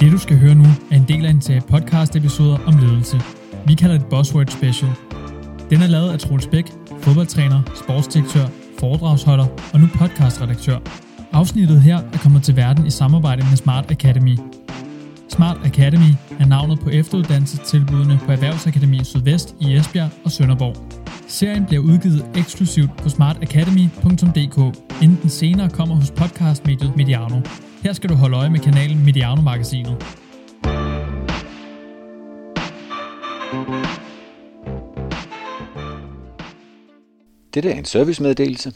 Det du skal høre nu er en del af en serie podcast episoder om ledelse. Vi kalder det Buzzword Special. Den er lavet af Troels Bæk, fodboldtræner, sportsdirektør, foredragsholder og nu podcastredaktør. Afsnittet her er kommet til verden i samarbejde med Smart Academy. Smart Academy er navnet på efteruddannelsestilbudene på Erhvervsakademi Sydvest i Esbjerg og Sønderborg. Serien bliver udgivet eksklusivt på smartacademy.dk, inden den senere kommer hos podcastmediet Mediano. Her skal du holde øje med kanalen Mediano-magasinet. Dette er en servicemeddelelse.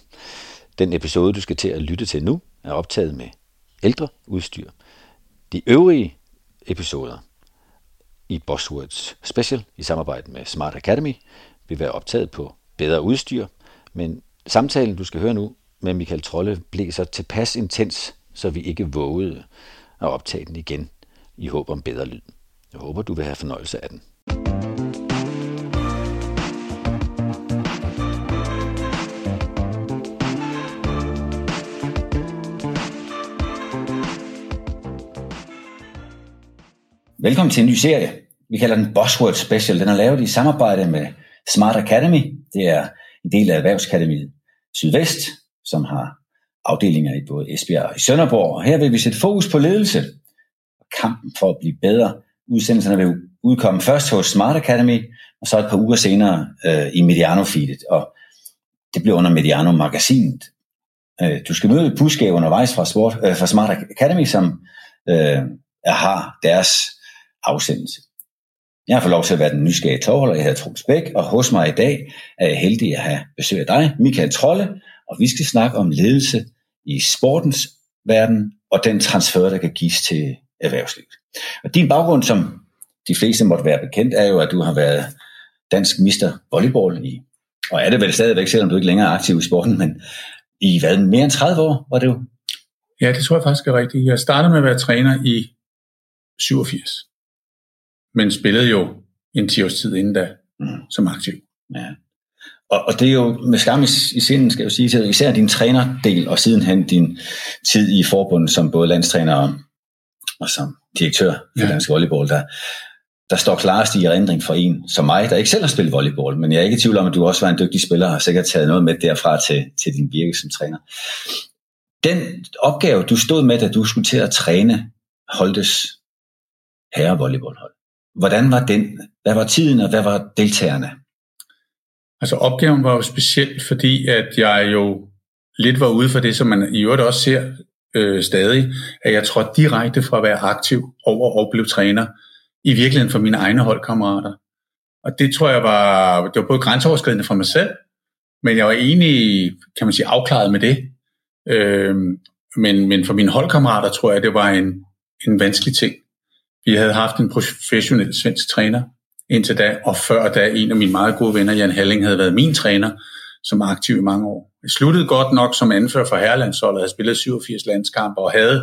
Den episode, du skal til at lytte til nu, er optaget med ældre udstyr. De øvrige episoder i Buzzwords Special i samarbejde med Smart Academy vil være optaget på bedre udstyr, men samtalen, du skal høre nu med Michael Trolle, blev så tilpas intens, så vi ikke vågede at optage den igen i håb om bedre lyd. Jeg håber, du vil have fornøjelse af den. Velkommen til en ny serie. Vi kalder den Buzzword Special. Den er lavet i samarbejde med Smart Academy. Det er en del af Erhvervsakademiet Sydvest, som har afdelinger i både Esbjerg og i Sønderborg. Og her vil vi sætte fokus på ledelse og kampen for at blive bedre. Udsendelserne vil udkomme først hos Smart Academy, og så et par uger senere øh, i Mediano-feedet. Og det bliver under Mediano-magasinet. Øh, du skal møde Puske undervejs fra, Sport, øh, fra Smart Academy, som øh, har deres afsendelse. Jeg har fået lov til at være den nysgerrige tårholder. Jeg hedder Troels Bæk, og hos mig i dag er jeg heldig at have besøg af dig, Michael Trolle, og vi skal snakke om ledelse i sportens verden og den transfer, der kan gives til erhvervslivet. Og din baggrund, som de fleste måtte være bekendt, er jo, at du har været dansk mister volleyball i, og er det vel stadigvæk, selvom du ikke længere er aktiv i sporten, men i hvad, mere end 30 år, var det jo? Ja, det tror jeg faktisk er rigtigt. Jeg startede med at være træner i 87, men spillede jo en 10 års tid inden da mm. som aktiv. Ja. Og, og det er jo med skam i, i sinden, skal jeg jo sige, især din trænerdel, og sidenhen din tid i forbundet som både landstræner og, og som direktør for ja. Dansk Volleyball, der, der står klarest i erindring for en som mig, der ikke selv har spillet volleyball, men jeg er ikke i tvivl om, at du også var en dygtig spiller og har sikkert taget noget med derfra til, til din virke som træner. Den opgave, du stod med, da du skulle til at træne Holdes herrevolleyballhold, hvordan var den? Hvad var tiden, og hvad var deltagerne? Altså opgaven var jo speciel, fordi at jeg jo lidt var ude for det, som man i øvrigt også ser øh, stadig, at jeg trådte direkte fra at være aktiv over og blev træner, i virkeligheden for mine egne holdkammerater. Og det tror jeg var, det var både grænseoverskridende for mig selv, men jeg var egentlig, kan man sige, afklaret med det. Øh, men, men for mine holdkammerater tror jeg, det var en, en vanskelig ting. Vi havde haft en professionel svensk træner, indtil da, og før da en af mine meget gode venner, Jan Halling, havde været min træner, som var aktiv i mange år. Jeg sluttede godt nok som anfører for herrelandsholdet, havde spillet 87 landskampe og havde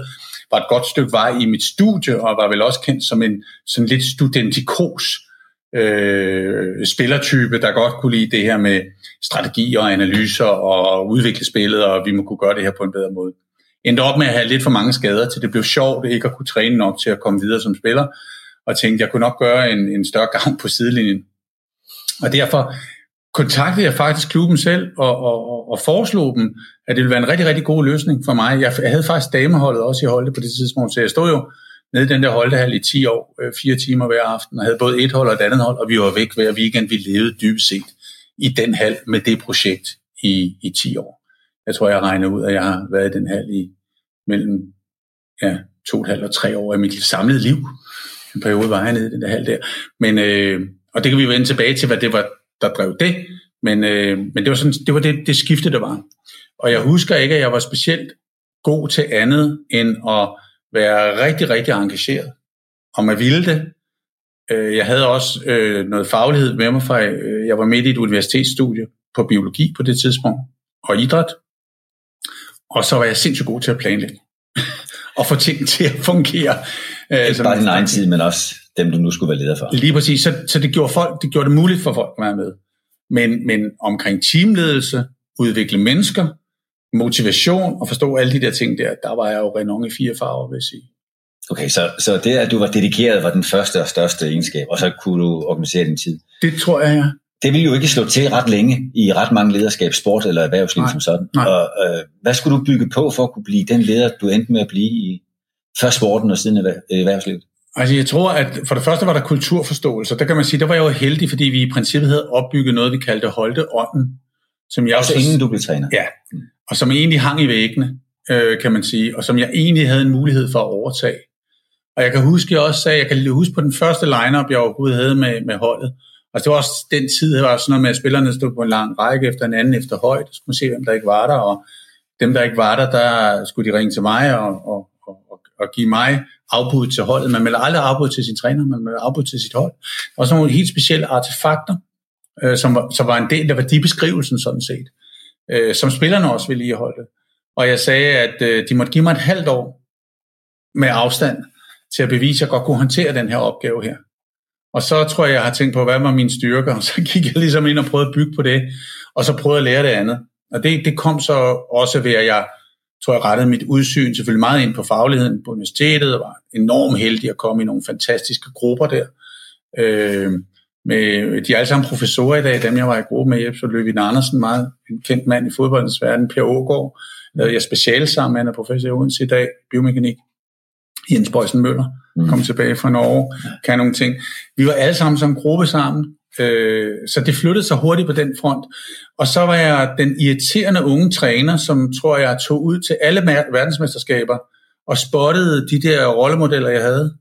var et godt stykke vej i mit studie, og var vel også kendt som en sådan lidt studentikos øh, spillertype, der godt kunne lide det her med strategier og analyser og udvikle spillet, og vi må kunne gøre det her på en bedre måde. Endte op med at have lidt for mange skader, til det blev sjovt ikke at kunne træne nok til at komme videre som spiller, og tænkte, at jeg kunne nok gøre en, en større gavn på sidelinjen. Og derfor kontaktede jeg faktisk klubben selv og, og, og foreslog dem, at det ville være en rigtig, rigtig god løsning for mig. Jeg, jeg havde faktisk dameholdet også i holdet på det tidspunkt, så jeg stod jo nede i den der holdehal i 10 år, øh, fire timer hver aften, og havde både et hold og et andet hold, og vi var væk hver weekend. Vi levede dybest set i den hal med det projekt i, i 10 år. Jeg tror, jeg regner ud, at jeg har været i den hal i mellem ja, to og et halvt og tre år af mit samlede liv en periode var jeg nede i den der halv der. Men, øh, og det kan vi vende tilbage til, hvad det var, der drev det. Men, øh, men det var, sådan, det, var det, det skifte, der var. Og jeg husker ikke, at jeg var specielt god til andet, end at være rigtig, rigtig engageret. Og man ville det. Øh, jeg havde også øh, noget faglighed med mig fra, øh, jeg var midt i et universitetsstudie på biologi på det tidspunkt, og idræt. Og så var jeg sindssygt god til at planlægge og få ting til at fungere. Ikke altså, bare din egen tid, men også dem, du nu skulle være leder for. Lige præcis. Så, så det, gjorde folk, det gjorde det muligt for folk at være med. Men, men omkring teamledelse, udvikle mennesker, motivation og forstå alle de der ting der, der var jeg jo renon i fire farver, vil jeg sige. Okay, så, så det, at du var dedikeret, var den første og største egenskab, og så kunne du organisere din tid. Det tror jeg, ja. Det ville jo ikke slå til ret længe i ret mange lederskab, sport eller erhvervsliv Nej, som sådan. nej. Og, øh, hvad skulle du bygge på for at kunne blive den leder, du endte med at blive i først sporten og siden erhver- erhvervslivet? Altså jeg tror, at for det første var der kulturforståelse. Der kan man sige, der var jeg jo heldig, fordi vi i princippet havde opbygget noget, vi kaldte Holte-ånden. Som jeg Også inden du blev træner. Ja, og som egentlig hang i væggene, øh, kan man sige, og som jeg egentlig havde en mulighed for at overtage. Og jeg kan huske, jeg også sagde, jeg kan huske på den første lineup, jeg overhovedet havde med, med holdet. Altså det var også den tid, det var sådan noget med, at spillerne stod på en lang række efter en anden efter højt, så skulle man se, hvem der ikke var der, og dem, der ikke var der, der skulle de ringe til mig og, og, og, og, give mig afbud til holdet. Man melder aldrig afbud til sin træner, man melder afbud til sit hold. Og så nogle helt specielle artefakter, øh, som, var, som var en del af værdibeskrivelsen sådan set, øh, som spillerne også ville holdet. Og jeg sagde, at øh, de måtte give mig et halvt år med afstand til at bevise, at jeg godt kunne håndtere den her opgave her. Og så tror jeg, jeg har tænkt på, hvad var mine styrker, og så gik jeg ligesom ind og prøvede at bygge på det, og så prøvede at lære det andet. Og det, det kom så også ved, at jeg tror, jeg rettede mit udsyn selvfølgelig meget ind på fagligheden på universitetet, og var enormt heldig at komme i nogle fantastiske grupper der. Øh, med, de er alle sammen professorer i dag, dem jeg var i gruppe med, så Løvin Andersen, meget en kendt mand i fodboldens verden, Per Ågaard, lavede jeg speciale sammen med, han er professor i Odense i dag, biomekanik. Jens Bøjsen Møller, Mm. kom tilbage fra Norge, kan nogle ting. Vi var alle sammen som gruppe sammen, øh, så det flyttede sig hurtigt på den front. Og så var jeg den irriterende unge træner, som tror jeg tog ud til alle verdensmesterskaber og spottede de der rollemodeller, jeg havde.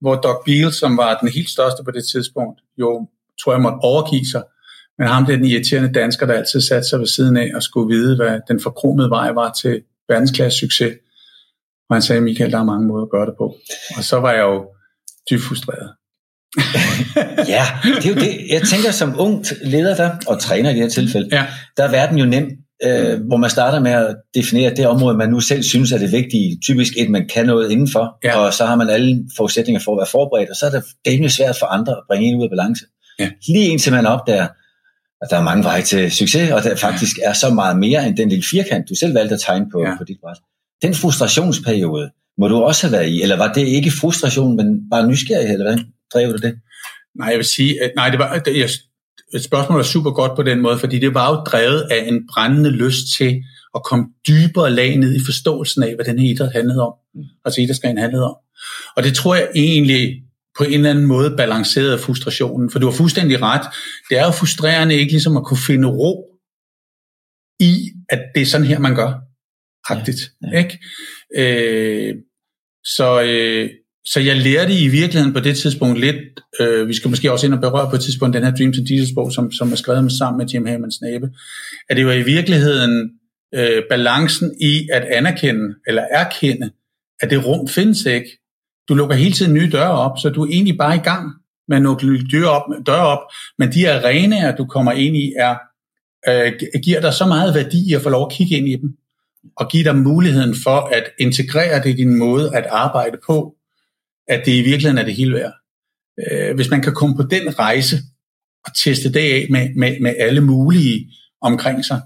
Hvor Doc Beal, som var den helt største på det tidspunkt, jo tror jeg måtte overgive sig. Men ham, det er den irriterende dansker, der altid satte sig ved siden af og skulle vide, hvad den forkromede vej var til verdensklasse succes. Og han sagde, Michael, der er mange måder at gøre det på. Og så var jeg jo dybt frustreret. Ja, det er jo det. Jeg tænker, som ung leder der, og træner i det her tilfælde, Ja, der er verden jo nem, øh, hvor man starter med at definere det område, man nu selv synes er det vigtige. Typisk et, man kan noget indenfor, Ja. og så har man alle forudsætninger for at være forberedt, og så er det dækkende svært for andre at bringe en ud af balance. Ja. Lige indtil man opdager, at der er mange veje til succes, og der faktisk er så meget mere end den lille firkant, du selv valgte at tegne på, ja. på dit bræt. Den frustrationsperiode må du også have været i, eller var det ikke frustration, men bare nysgerrighed, eller hvad drev du det? nej, jeg vil sige, at nej, det var, det, jeg, et spørgsmål er super godt på den måde, fordi det var jo drevet af en brændende lyst til at komme dybere lag ned i forståelsen af, hvad den her idræt handlede om. Altså idrætsgren handlede om. Og det tror jeg egentlig på en eller anden måde balancerede frustrationen, for du har fuldstændig ret. Det er jo frustrerende ikke ligesom at kunne finde ro i, at det er sådan her, man gør. Agtigt. Ja. Ikke? Øh, så, øh, så jeg lærte i virkeligheden på det tidspunkt lidt, øh, vi skal måske også ind og berøre på et tidspunkt den her Dreams and Jesus bog, som, som er skrevet med, sammen med Jim Hammond Snabe, at det var i virkeligheden øh, balancen i at anerkende eller erkende, at det rum findes ikke. Du lukker hele tiden nye døre op, så du er egentlig bare i gang med at lukke døre op, døre op men de arenaer, du kommer ind i, er, øh, giver dig så meget værdi at få lov at kigge ind i dem, og give dig muligheden for at integrere det i din måde at arbejde på, at det i virkeligheden er det hele værd. Øh, hvis man kan komme på den rejse og teste det af med, med, med alle mulige omkring sig,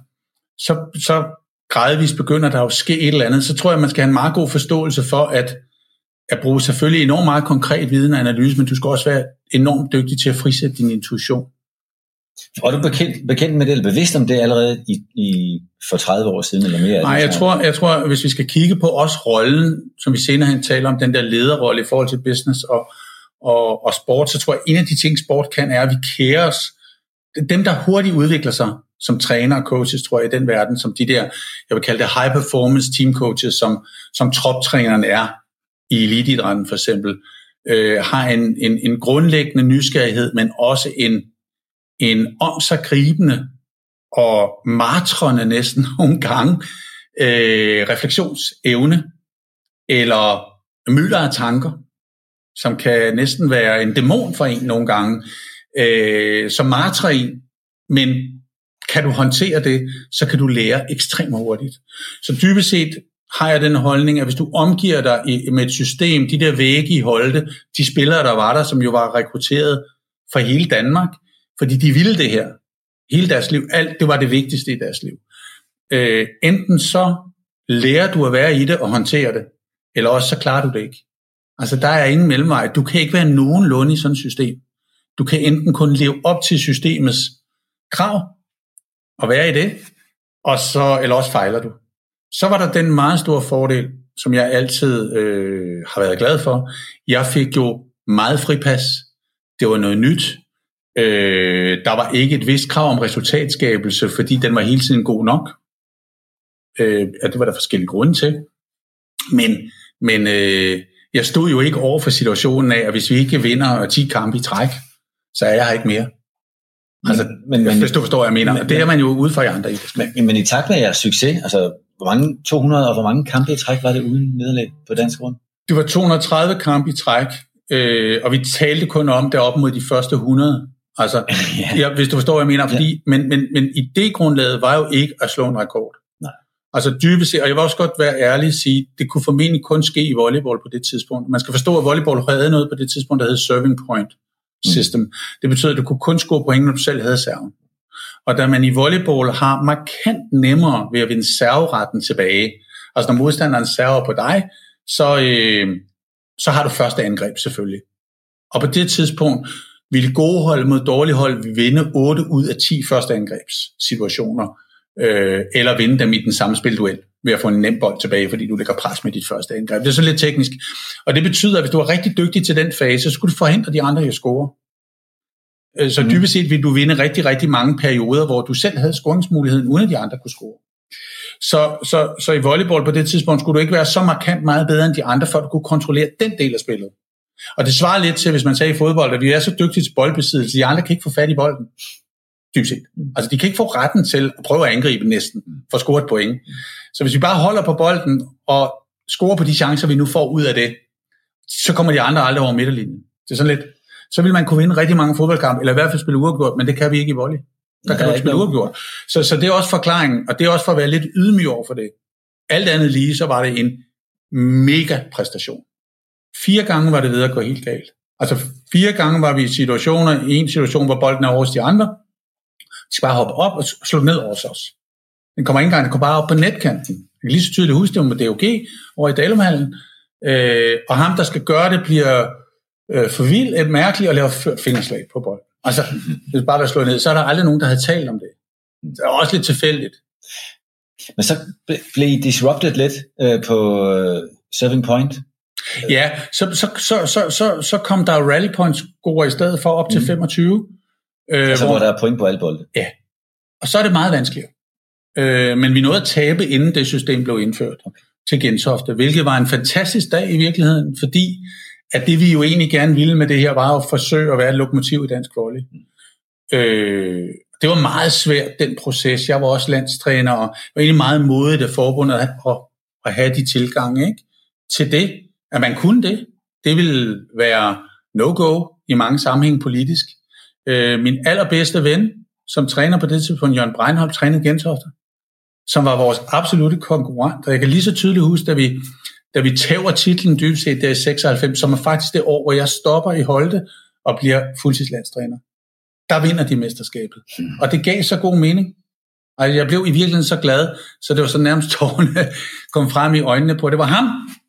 så, så gradvist begynder der jo at ske et eller andet. Så tror jeg, man skal have en meget god forståelse for, at, at bruge selvfølgelig enormt meget konkret viden og analyse, men du skal også være enormt dygtig til at frisætte din intuition. Og du bekendt, bekendt med det, eller bevidst om det allerede i, i, for 30 år siden, eller mere? Nej, jeg tror, jeg tror, hvis vi skal kigge på os rollen, som vi senere hen taler om, den der lederrolle i forhold til business og, og, og sport, så tror jeg, en af de ting, sport kan, er, at vi kærer os. Dem, der hurtigt udvikler sig som træner og coaches, tror jeg, i den verden, som de der, jeg vil kalde det high performance team coaches, som, som troptræneren er i eliteidrætten for eksempel, øh, har en, en, en grundlæggende nysgerrighed, men også en, en om sig gribende og martrende næsten nogle gange øh, refleksionsevne eller mylder af tanker, som kan næsten være en dæmon for en nogle gange, øh, som martrer en, men kan du håndtere det, så kan du lære ekstremt hurtigt. Så dybest set har jeg den holdning, at hvis du omgiver dig med et system, de der vægge i Holte, de spillere, der var der, som jo var rekrutteret fra hele Danmark, fordi de ville det her, hele deres liv, alt det var det vigtigste i deres liv. Øh, enten så lærer du at være i det og håndtere det, eller også så klarer du det ikke. Altså, der er ingen mellemvej. Du kan ikke være nogenlunde i sådan et system. Du kan enten kun leve op til systemets krav, og være i det, og så, eller også fejler du. Så var der den meget store fordel, som jeg altid øh, har været glad for. Jeg fik jo meget fripas. Det var noget nyt. Øh, der var ikke et vist krav om resultatskabelse, fordi den var hele tiden god nok. Øh, ja, det var der forskellige grunde til. Men, men øh, jeg stod jo ikke over for situationen af, at hvis vi ikke vinder 10 kampe i træk, så er jeg her ikke mere. Altså, men, men, hvis du forstår, jeg mener. Men, det er man jo ude for i andre. Men, men i takt med jeres succes, altså hvor mange 200 og hvor mange kampe i træk var det uden nederlag på dansk grund? Det var 230 kampe i træk, øh, og vi talte kun om det op mod de første 100. Altså, ja. Ja, hvis du forstår, hvad jeg mener. Fordi, ja. men, men, men idégrundlaget var jo ikke at slå en rekord. Nej. Altså dybest set, og jeg vil også godt være ærlig og sige, det kunne formentlig kun ske i volleyball på det tidspunkt. Man skal forstå, at volleyball havde noget på det tidspunkt, der hed serving point system. Mm. Det betyder, at du kunne kun score point, når du selv havde serven. Og da man i volleyball har markant nemmere ved at vinde serveretten tilbage, altså når modstanderen server på dig, så, øh, så har du første angreb selvfølgelig. Og på det tidspunkt ville gode hold mod dårlige hold vinde 8 ud af 10 første angrebssituationer, øh, eller vinde dem i den samme spilduel ved at få en nem bold tilbage, fordi du lægger pres med dit første angreb. Det er så lidt teknisk. Og det betyder, at hvis du er rigtig dygtig til den fase, så skulle du forhindre de andre i at score. Øh, så mm. dybest set vil du vinde rigtig, rigtig mange perioder, hvor du selv havde scoringsmuligheden, uden at de andre kunne score. Så, så, så i volleyball på det tidspunkt skulle du ikke være så markant meget bedre end de andre, for at du kunne kontrollere den del af spillet. Og det svarer lidt til, hvis man sagde i fodbold, at vi er så dygtige til boldbesiddelse, de andre kan ikke få fat i bolden. Dybt set. Mm. Altså de kan ikke få retten til at prøve at angribe næsten, for at score et point. Mm. Så hvis vi bare holder på bolden og scorer på de chancer, vi nu får ud af det, så kommer de andre aldrig over midterlinjen. Det er sådan lidt, så vil man kunne vinde rigtig mange fodboldkampe, eller i hvert fald spille uafgjort, men det kan vi ikke i volley. Der kan du ikke spille uafgjort. Så, så det er også forklaringen, og det er også for at være lidt ydmyg over for det. Alt andet lige, så var det en mega præstation. Fire gange var det ved at gå helt galt. Altså fire gange var vi i situationer, i en situation, hvor bolden er over de andre. De skal bare hoppe op og slå ned over os. Den kommer ikke engang, den kommer bare op på netkanten. Jeg kan lige så tydeligt huske det med DOG over i Dalumhallen. Øh, og ham, der skal gøre det, bliver øh, for vild, et mærkeligt og laver fingerslag på bolden. Altså, hvis bare være slået ned, så er der aldrig nogen, der havde talt om det. Det er også lidt tilfældigt. Men så blev I disrupted lidt øh, på øh, serving point? Ja, så, så, så, så, så, så kom der rally points score i stedet for op til 25. Mm. Øh, altså hvor, hvor der er point på alle bolde? Ja, og så er det meget vanskeligere. Øh, men vi nåede at tabe, inden det system blev indført okay. til Gentofte, hvilket var en fantastisk dag i virkeligheden, fordi at det vi jo egentlig gerne ville med det her, var at forsøge at være et lokomotiv i dansk volley. Øh, det var meget svært, den proces. Jeg var også landstræner, og var egentlig meget modigt af forbundet at, at, at have de tilgange ikke? til det, at man kunne det. Det ville være no-go i mange sammenhæng politisk. Øh, min allerbedste ven, som træner på det tidspunkt, Jørgen Breinholt, trænede Gentofte, som var vores absolute konkurrent. Og jeg kan lige så tydeligt huske, da vi da vi tæver titlen dybest set der i 96, som er faktisk det år, hvor jeg stopper i Holte og bliver fuldtidslandstræner. Der vinder de mesterskabet. Mm. Og det gav så god mening. Altså, jeg blev i virkeligheden så glad, så det var så nærmest tårne kom frem i øjnene på. Det var ham,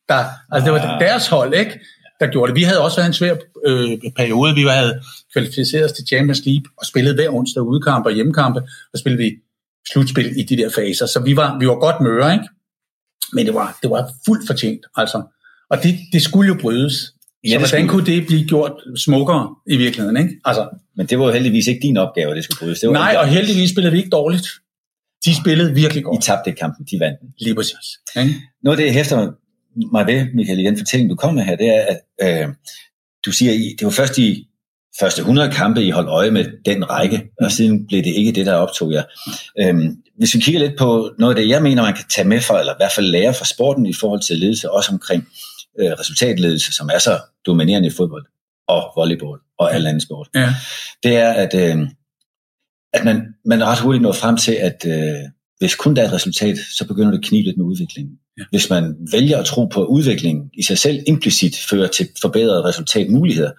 der, altså det var ah. deres hold, ikke? der gjorde det. Vi havde også været en svær øh, periode. Vi havde kvalificeret os til Champions League og spillet hver onsdag udkampe og hjemmekampe, og spillede vi slutspil i de der faser. Så vi var, vi var godt møre, ikke? Men det var, det var fuldt fortjent, altså. Og det, det skulle jo brydes. Ja, så hvordan skulle... kunne det blive gjort smukkere i virkeligheden, ikke? Altså. Men det var jo heldigvis ikke din opgave, at det skulle brydes. Det var Nej, og heldigvis spillede vi ikke dårligt. De spillede virkelig godt. I tabte kampen, de vandt Lige præcis. Ikke? Noget af det, hæfter mig ved, Michael, i den fortælling, du kom med her, det er, at øh, du siger, at det var først i første 100 kampe, I holdt øje med den række, og siden blev det ikke det, der optog jer. Øhm, hvis vi kigger lidt på noget af det, jeg mener, man kan tage med for, eller i hvert fald lære fra sporten i forhold til ledelse, også omkring øh, resultatledelse, som er så dominerende i fodbold og volleyball og alle andre sport, ja. det er, at, øh, at man, man ret hurtigt når frem til, at øh, hvis kun der er et resultat, så begynder det at knibe lidt med udviklingen. Ja. Hvis man vælger at tro på, at udviklingen i sig selv implicit fører til forbedrede resultatmuligheder,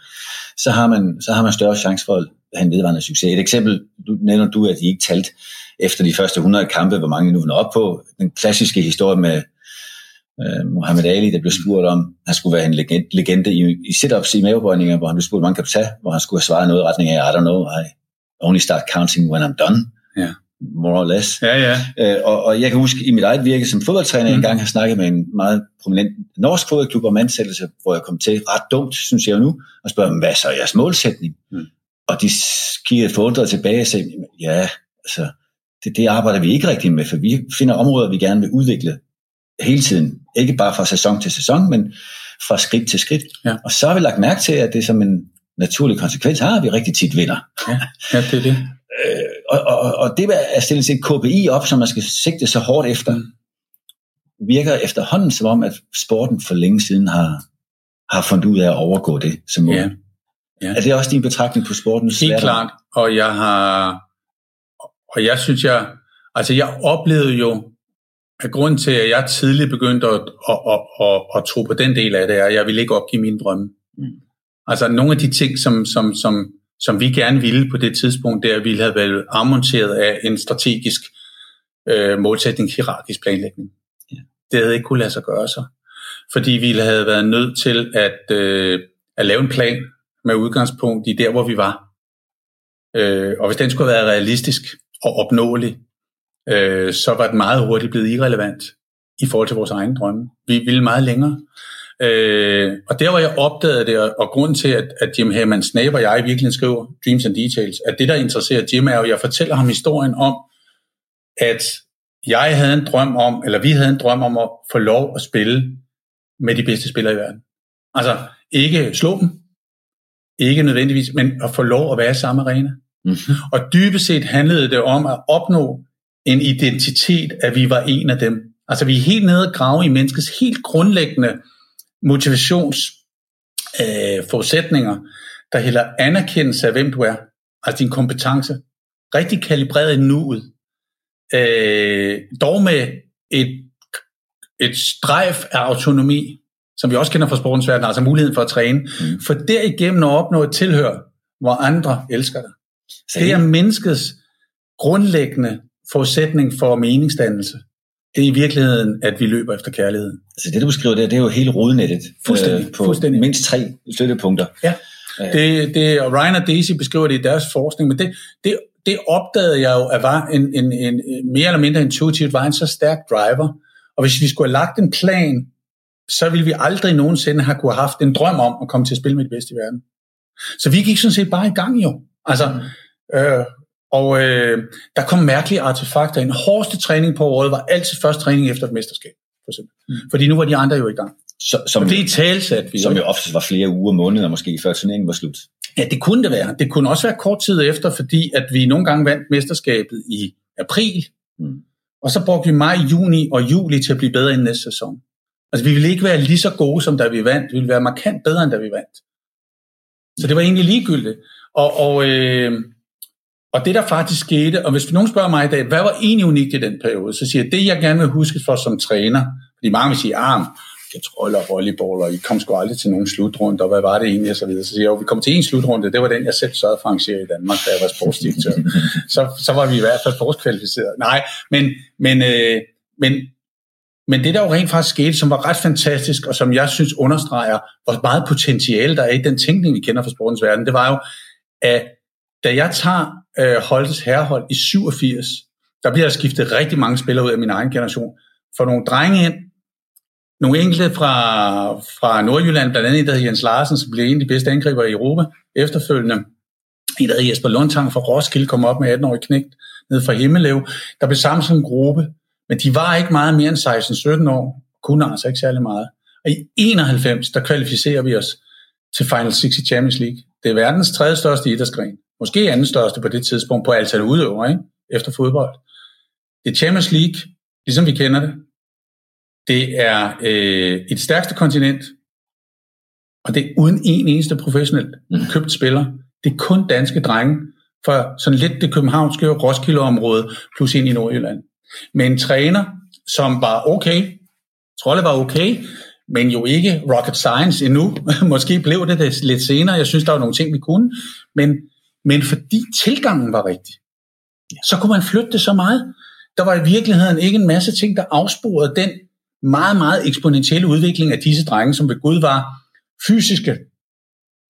så har man, så har man større chance for at have en vedvarende succes. Et eksempel, du nævner du, at I ikke talt efter de første 100 kampe, hvor mange nu var op på. Den klassiske historie med, Uh, Muhammad Ali, der blev spurgt om, han skulle være en legende, legende i, i sit-ups i mavebøjninger, hvor han blev spurgt, hvor mange kan du tage, hvor han skulle have svaret noget i retning af, I don't know, I only start counting when I'm done. Ja. More or less. Ja, ja. Uh, og, og jeg kan huske, i mit eget virke som fodboldtræner, mm. en gang har snakket med en meget prominent norsk fodboldklub om ansættelse, hvor jeg kom til ret dumt, synes jeg jo nu, og spørger dem, hvad så er jeres målsætning? Mm. Og de kiggede forundret tilbage og sagde, ja, altså, det, det arbejder vi ikke rigtig med, for vi finder områder, vi gerne vil udvikle hele tiden. Ikke bare fra sæson til sæson, men fra skridt til skridt. Ja. Og så har vi lagt mærke til, at det som en naturlig konsekvens har, at vi rigtig tit vinder. Ja, ja det er det. Og, og, og det at stille sig et KPI op, som man skal sigte så hårdt efter, virker efterhånden som om, at sporten for længe siden har, har fundet ud af at overgå det som mål. Ja. Ja. Er det også din betragtning på sporten? Helt klart, og jeg har, og jeg synes, jeg, altså jeg oplevede jo, at grund til, at jeg tidligt begyndte at, at, at, at, at tro på den del af det, er, at jeg ville ikke opgive mine drømme. Mm. Altså nogle af de ting, som, som, som, som vi gerne ville på det tidspunkt, der ville have været afmonteret af en strategisk øh, målsætning, hierarkisk planlægning. Ja. Det havde ikke kunne lade sig gøre så. Fordi vi havde været nødt til at, øh, at lave en plan med udgangspunkt i der, hvor vi var. Øh, og hvis den skulle være realistisk og opnåelig, øh, så var den meget hurtigt blevet irrelevant i forhold til vores egen drømme. Vi ville meget længere. Øh, og der hvor jeg opdagede det, og, og grunden til, at, at Jim Hammond Snape og jeg virkelig skriver Dreams and Details, at det, der interesserer Jim, er jo, at jeg fortæller ham historien om, at jeg havde en drøm om, eller vi havde en drøm om at få lov at spille med de bedste spillere i verden. Altså ikke slå dem, ikke nødvendigvis, men at få lov at være i samme arena. Mm-hmm. Og dybest set handlede det om at opnå en identitet, at vi var en af dem. Altså vi er helt nede og grave i menneskets helt grundlæggende motivations øh, der hælder anerkendelse af, hvem du er, altså din kompetence, rigtig kalibreret i nuet, øh, dog med et, et strejf af autonomi, som vi også kender fra sportens verden, altså muligheden for at træne, mm. for derigennem at opnå et tilhør, hvor andre elsker dig. Det er menneskets grundlæggende forudsætning for meningsdannelse. Det er i virkeligheden, at vi løber efter kærligheden. Altså det, du beskriver der, det er jo hele rodnettet fuldstændig, øh, på fuldstændig. mindst tre støttepunkter. Ja, det, det, og Ryan og Daisy beskriver det i deres forskning, men det, det, det opdagede jeg jo, at var en, en, en, mere eller mindre intuitivt, var en så stærk driver. Og hvis vi skulle have lagt en plan, så ville vi aldrig nogensinde have kunne have haft en drøm om at komme til at spille med de bedste i verden. Så vi gik sådan set bare i gang jo. Altså, mm. øh, og øh, der kom mærkelige artefakter. En hårdeste træning på året var altid først træning efter et mesterskab. For eksempel. Mm. Fordi nu var de andre jo i gang. Så, som, og det er talsat vi. Som jo oftest var flere uger, måneder måske, før turneringen var slut. Ja, det kunne det være. Det kunne også være kort tid efter, fordi at vi nogle gange vandt mesterskabet i april. Mm. Og så brugte vi maj, juni og juli til at blive bedre end næste sæson. Altså vi ville ikke være lige så gode, som da vi vandt. Vi ville være markant bedre, end da vi vandt. Så det var egentlig ligegyldigt. Og, og, øh, og det der faktisk skete, og hvis nogen spørger mig i dag, hvad var egentlig unikt i den periode, så siger jeg, det jeg gerne vil huske for som træner, fordi mange vil sige, ah, jeg og volleyball, og I kom sgu aldrig til nogen slutrunde, og hvad var det egentlig, og så videre. Så siger jeg, jo, vi kom til en slutrunde, det var den, jeg selv sørgede for at i Danmark, da jeg var sportsdirektør. så, så var vi i hvert fald forskvalificeret. Nej, men, men, øh, men, men det der jo rent faktisk skete, som var ret fantastisk, og som jeg synes understreger, hvor meget potentiale der er i den tænkning, vi kender fra sportens verden, det var jo, at da jeg tager øh, Holtes herrehold i 87, der bliver skiftet rigtig mange spillere ud af min egen generation. For nogle drenge ind, nogle enkelte fra, fra Nordjylland, blandt andet en, der hedder Jens Larsen, som blev en af de bedste angriber i Europa efterfølgende. En, der hedder Jesper Lundtang fra Roskilde, kom op med 18 år knægt ned fra Himmelev. Der blev sammen som en gruppe, men de var ikke meget mere end 16-17 år, kunne altså ikke særlig meget. Og i 91, der kvalificerer vi os til Final Six i Champions League. Det er verdens tredje største idrætsgren. Måske anden største på det tidspunkt på antal udøvere ikke? efter fodbold. Det er Champions League, ligesom vi kender det. Det er øh, et stærkeste kontinent, og det er uden en eneste professionel købt spiller. Det er kun danske drenge for sådan lidt det københavnske Roskilde-område, plus ind i Nordjylland. Med en træner, som var okay, Trolle var okay, men jo ikke rocket science endnu. Måske blev det det lidt senere. Jeg synes, der var nogle ting, vi kunne. Men, men fordi tilgangen var rigtig, så kunne man flytte det så meget. Der var i virkeligheden ikke en masse ting, der afsporede den meget, meget eksponentielle udvikling af disse drenge, som ved Gud var fysiske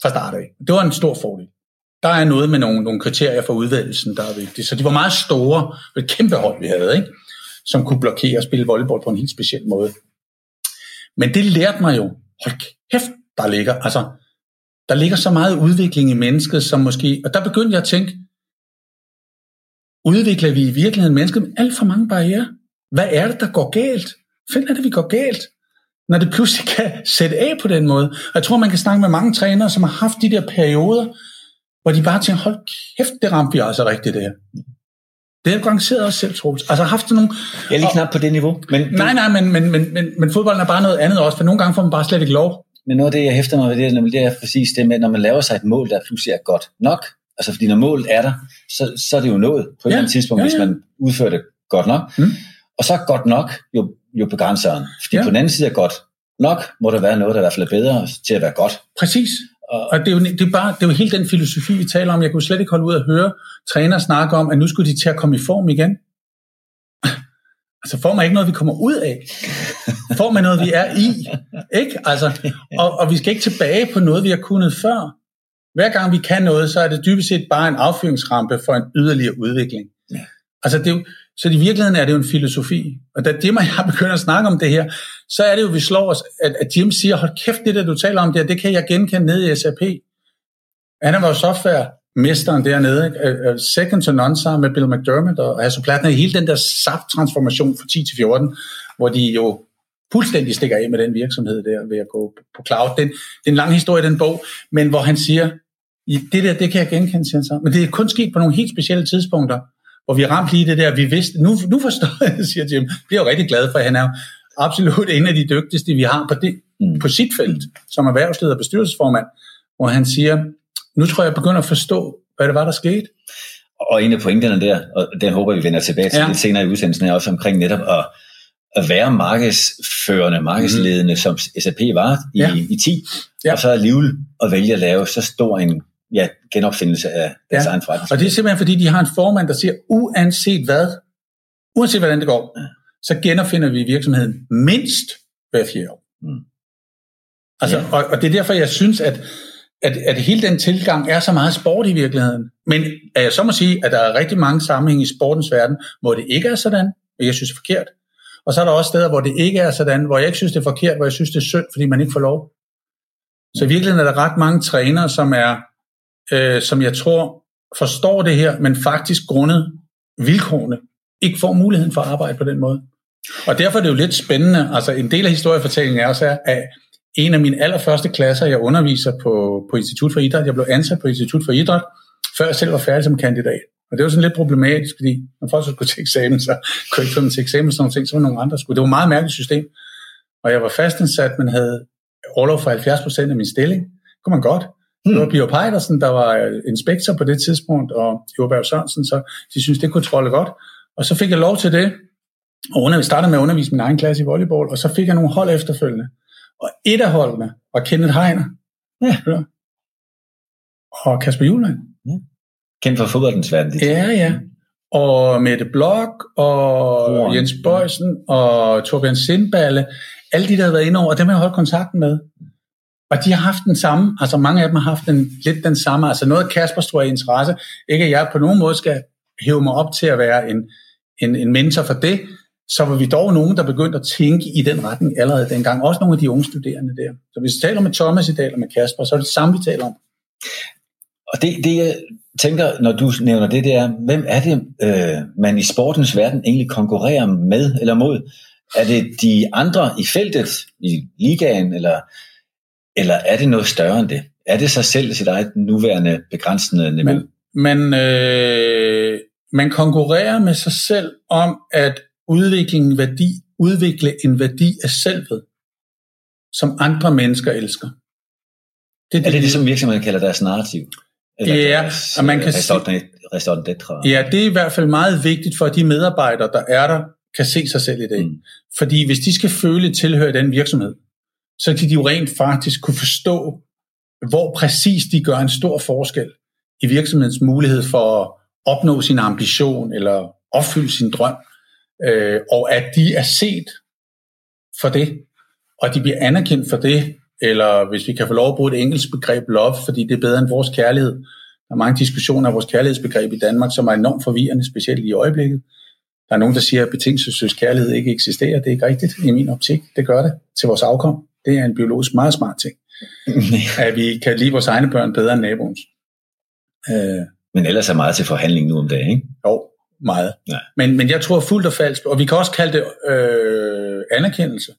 fra start af. Det var en stor fordel. Der er noget med nogle, nogle kriterier for udvalgelsen, der er vigtige. Så de var meget store, et kæmpe hold, vi havde, ikke? som kunne blokere og spille volleyball på en helt speciel måde. Men det lærte mig jo, hold kæft, der ligger, altså, der ligger så meget udvikling i mennesket, som måske, og der begyndte jeg at tænke, udvikler vi i virkeligheden mennesket med alt for mange barriere? Hvad er det, der går galt? Find er det, vi går galt? Når det pludselig kan sætte af på den måde. Og jeg tror, man kan snakke med mange trænere, som har haft de der perioder, hvor de bare tænker, hold kæft, det ramte vi altså rigtigt det her. Det er garanteret også selv, Troels. Altså haft nogle... Jeg er lige knap på det niveau. Men nej, nej, men, men, men, men, men fodbolden er bare noget andet også, for nogle gange får man bare slet ikke lov. Men noget af det, jeg hæfter mig ved, det er, det er præcis det med, når man laver sig et mål, der pludselig er godt nok. Altså fordi når målet er der, så, så er det jo nået på et ja, eller andet tidspunkt, ja, ja. hvis man udfører det godt nok. Mm. Og så er godt nok jo, jo begrænseren. Fordi ja. på den anden side er godt nok, må der være noget, der i hvert fald er bedre til at være godt. Præcis. Og det er, jo, det, er bare, det er jo helt den filosofi, vi taler om. Jeg kunne slet ikke holde ud at høre træner snakke om, at nu skulle de til at komme i form igen. Altså får man ikke noget, vi kommer ud af. Får man noget, vi er i. Ikke? Altså, og, og vi skal ikke tilbage på noget, vi har kunnet før. Hver gang vi kan noget, så er det dybest set bare en affyringsrampe for en yderligere udvikling. Ja. Altså, det jo, så i virkeligheden er det jo en filosofi. Og da Jim og jeg begynder at snakke om det her, så er det jo, vi slår os, at, at Jim siger, hold kæft, det der du taler om der, det kan jeg genkende ned i SAP. Han var jo software-mesteren dernede, ikke? second to none sammen med Bill McDermott og Hasso Plattner i hele den der SAP-transformation fra 10 til 14, hvor de jo fuldstændig stikker af med den virksomhed der ved at gå på cloud. Det, det er en lang historie, den bog, men hvor han siger, det der, det kan jeg genkende, siger han så. Men det er kun sket på nogle helt specielle tidspunkter hvor vi ramt lige det der, vi vidste, nu, nu forstår jeg, siger Jim, bliver jo rigtig glad for, at han er absolut en af de dygtigste, vi har på, det, mm. på sit felt, som erhvervsleder og bestyrelsesformand, hvor han siger, nu tror jeg, jeg begynder at forstå, hvad det var, der skete. Og en af pointerne der, og den håber vi vender tilbage til ja. lidt senere i udsendelsen, er også omkring netop at, at være markedsførende, markedsledende, mm. som SAP var i, ja. i 10, ja. og så alligevel at vælge at lave så stor en ja, genopfindelse af deres ja. egen forretning. Og det er simpelthen fordi, de har en formand, der siger, uanset hvad, uanset hvordan det går, ja. så genopfinder vi virksomheden mindst hver fjerde år. Mm. Altså, ja. og, og det er derfor, jeg synes, at, at, at hele den tilgang er så meget sport i virkeligheden. Men at jeg så må sige, at der er rigtig mange sammenhænge i sportens verden, hvor det ikke er sådan, og jeg synes det er forkert. Og så er der også steder, hvor det ikke er sådan, hvor jeg ikke synes det er forkert, hvor jeg synes det er synd, fordi man ikke får lov. Så i virkeligheden er der ret mange trænere, som er øh, som jeg tror forstår det her, men faktisk grundet vilkårene ikke får muligheden for at arbejde på den måde. Og derfor er det jo lidt spændende. Altså en del af historiefortællingen er også, at en af mine allerførste klasser, jeg underviser på, på Institut for Idræt, jeg blev ansat på Institut for Idræt, før jeg selv var færdig som kandidat. Og det var sådan lidt problematisk, fordi når folk så skulle til eksamen, så kunne jeg ikke få dem til eksamen, sådan nogle ting, så var nogle andre skulle. Det var et meget mærkeligt system. Og jeg var fastansat, men havde overlov for 70% af min stilling. Det kunne man godt. Mm. Det var Bio Pejdersen, der var inspektor på det tidspunkt, og Jorberg Sørensen, så de synes det kunne trolle godt. Og så fik jeg lov til det, og under, vi startede med at undervise min egen klasse i volleyball, og så fik jeg nogle hold efterfølgende. Og et af holdene var Kenneth Heiner. Ja. Og Kasper Juhlmann. Ja. Kendt fra fodboldens verden. Ja, ja. Og Mette Blok, og oh, Jens Bøjsen, og Torbjørn Sindballe. Alle de, der har været inde over, dem har jeg holdt kontakten med. Og de har haft den samme, altså mange af dem har haft den, lidt den samme, altså noget af Kaspers tror jeg interesse, ikke at jeg på nogen måde skal hæve mig op til at være en, en, en mentor for det, så var vi dog nogen, der begyndte at tænke i den retning allerede dengang. Også nogle af de unge studerende der. Så hvis vi taler med Thomas i dag, eller med Kasper, så er det det samme, vi taler om. Og det, det jeg tænker, når du nævner det, det er, hvem er det, øh, man i sportens verden egentlig konkurrerer med eller mod? Er det de andre i feltet, i ligaen, eller eller er det noget større end det? Er det sig selv sit eget nuværende begrænsende niveau? Men, men øh, man konkurrerer med sig selv om at udvikle en værdi, udvikle en værdi af selvet, som andre mennesker elsker. Det er det, er det, det som virksomheden kalder deres narrativ? Eller ja, deres, og man kan sige, Ja, det er i hvert fald meget vigtigt for de medarbejdere, der er der, kan se sig selv i det. Mm. Fordi hvis de skal føle tilhøre den virksomhed, så kan de jo rent faktisk kunne forstå, hvor præcis de gør en stor forskel i virksomhedens mulighed for at opnå sin ambition eller opfylde sin drøm, øh, og at de er set for det, og de bliver anerkendt for det, eller hvis vi kan få lov at bruge et engelsk begreb love, fordi det er bedre end vores kærlighed. Der er mange diskussioner af vores kærlighedsbegreb i Danmark, som er enormt forvirrende, specielt i øjeblikket. Der er nogen, der siger, at betingelsesløs kærlighed ikke eksisterer. Det er ikke rigtigt i min optik. Det gør det til vores afkom. Det er en biologisk meget smart ting. at vi kan lide vores egne børn bedre end naboens. Øh, men ellers er meget til forhandling nu om dagen, ikke? Jo, meget. Ja. Men, men jeg tror fuldt og falsk, og vi kan også kalde det øh, anerkendelse.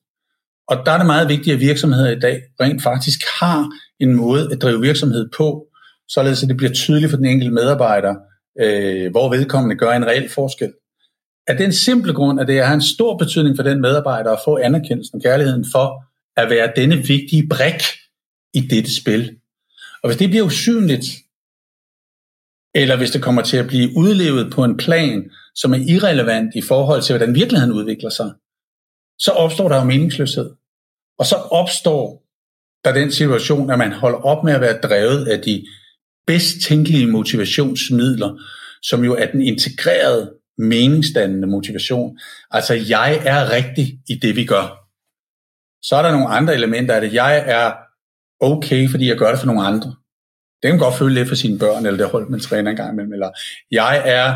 Og der er det meget vigtigt, at virksomheder i dag rent faktisk har en måde at drive virksomhed på, således at det bliver tydeligt for den enkelte medarbejder, øh, hvor vedkommende gør en reel forskel. Af den simple grund, at det har en stor betydning for den medarbejder at få anerkendelsen og kærligheden for at være denne vigtige brik i dette spil. Og hvis det bliver usynligt, eller hvis det kommer til at blive udlevet på en plan, som er irrelevant i forhold til, hvordan virkeligheden udvikler sig, så opstår der jo meningsløshed. Og så opstår der den situation, at man holder op med at være drevet af de bedst tænkelige motivationsmidler, som jo er den integrerede, meningsdannende motivation. Altså, jeg er rigtig i det, vi gør. Så er der nogle andre elementer af det. Jeg er okay, fordi jeg gør det for nogle andre. Det kan man godt føle lidt for sine børn, eller det holdt man træner en gang imellem. Eller jeg er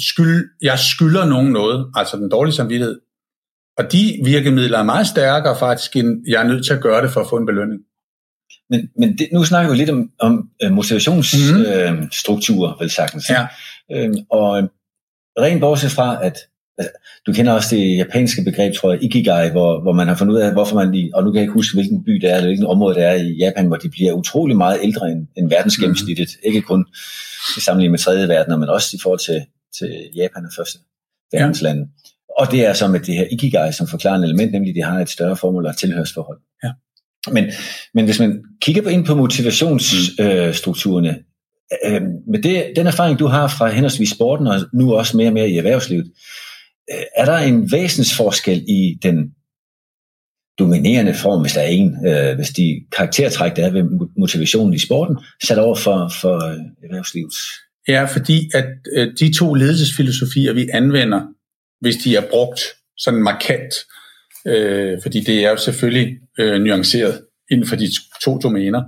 skyld, jeg skylder nogen noget, altså den dårlige samvittighed. Og de virkemidler er meget stærkere faktisk, end jeg er nødt til at gøre det for at få en belønning. Men, men det, nu snakker vi lidt om, om uh, motivationsstrukturer, mm. øh, vel sagtens. Ja. Øh, og øh, rent bortset fra, at du kender også det japanske begreb, tror jeg, ikigai, hvor, hvor man har fundet ud af, hvorfor man lige, og nu kan jeg ikke huske, hvilken by det er, eller hvilken område det er i Japan, hvor de bliver utrolig meget ældre end, end verdensgennemsnittet. Mm. Ikke kun i sammenligning med tredje verden, men også i forhold til, til Japan og første verdensland. Ja. Og det er så med det her ikigai som forklarende element, nemlig de har et større formål og tilhørsforhold. Ja. Men, men hvis man kigger ind på motivationsstrukturerne, mm. øh, med det, den erfaring, du har fra henholdsvis sporten og nu også mere og mere i erhvervslivet, øh, er der en væsensforskel i den dominerende form, hvis der er en, øh, hvis de karaktertræk, der er ved motivationen i sporten, sat over for, for erhvervslivet? Ja, fordi at øh, de to ledelsesfilosofier, vi anvender hvis de er brugt sådan markant, øh, fordi det er jo selvfølgelig øh, nuanceret inden for de to domæner,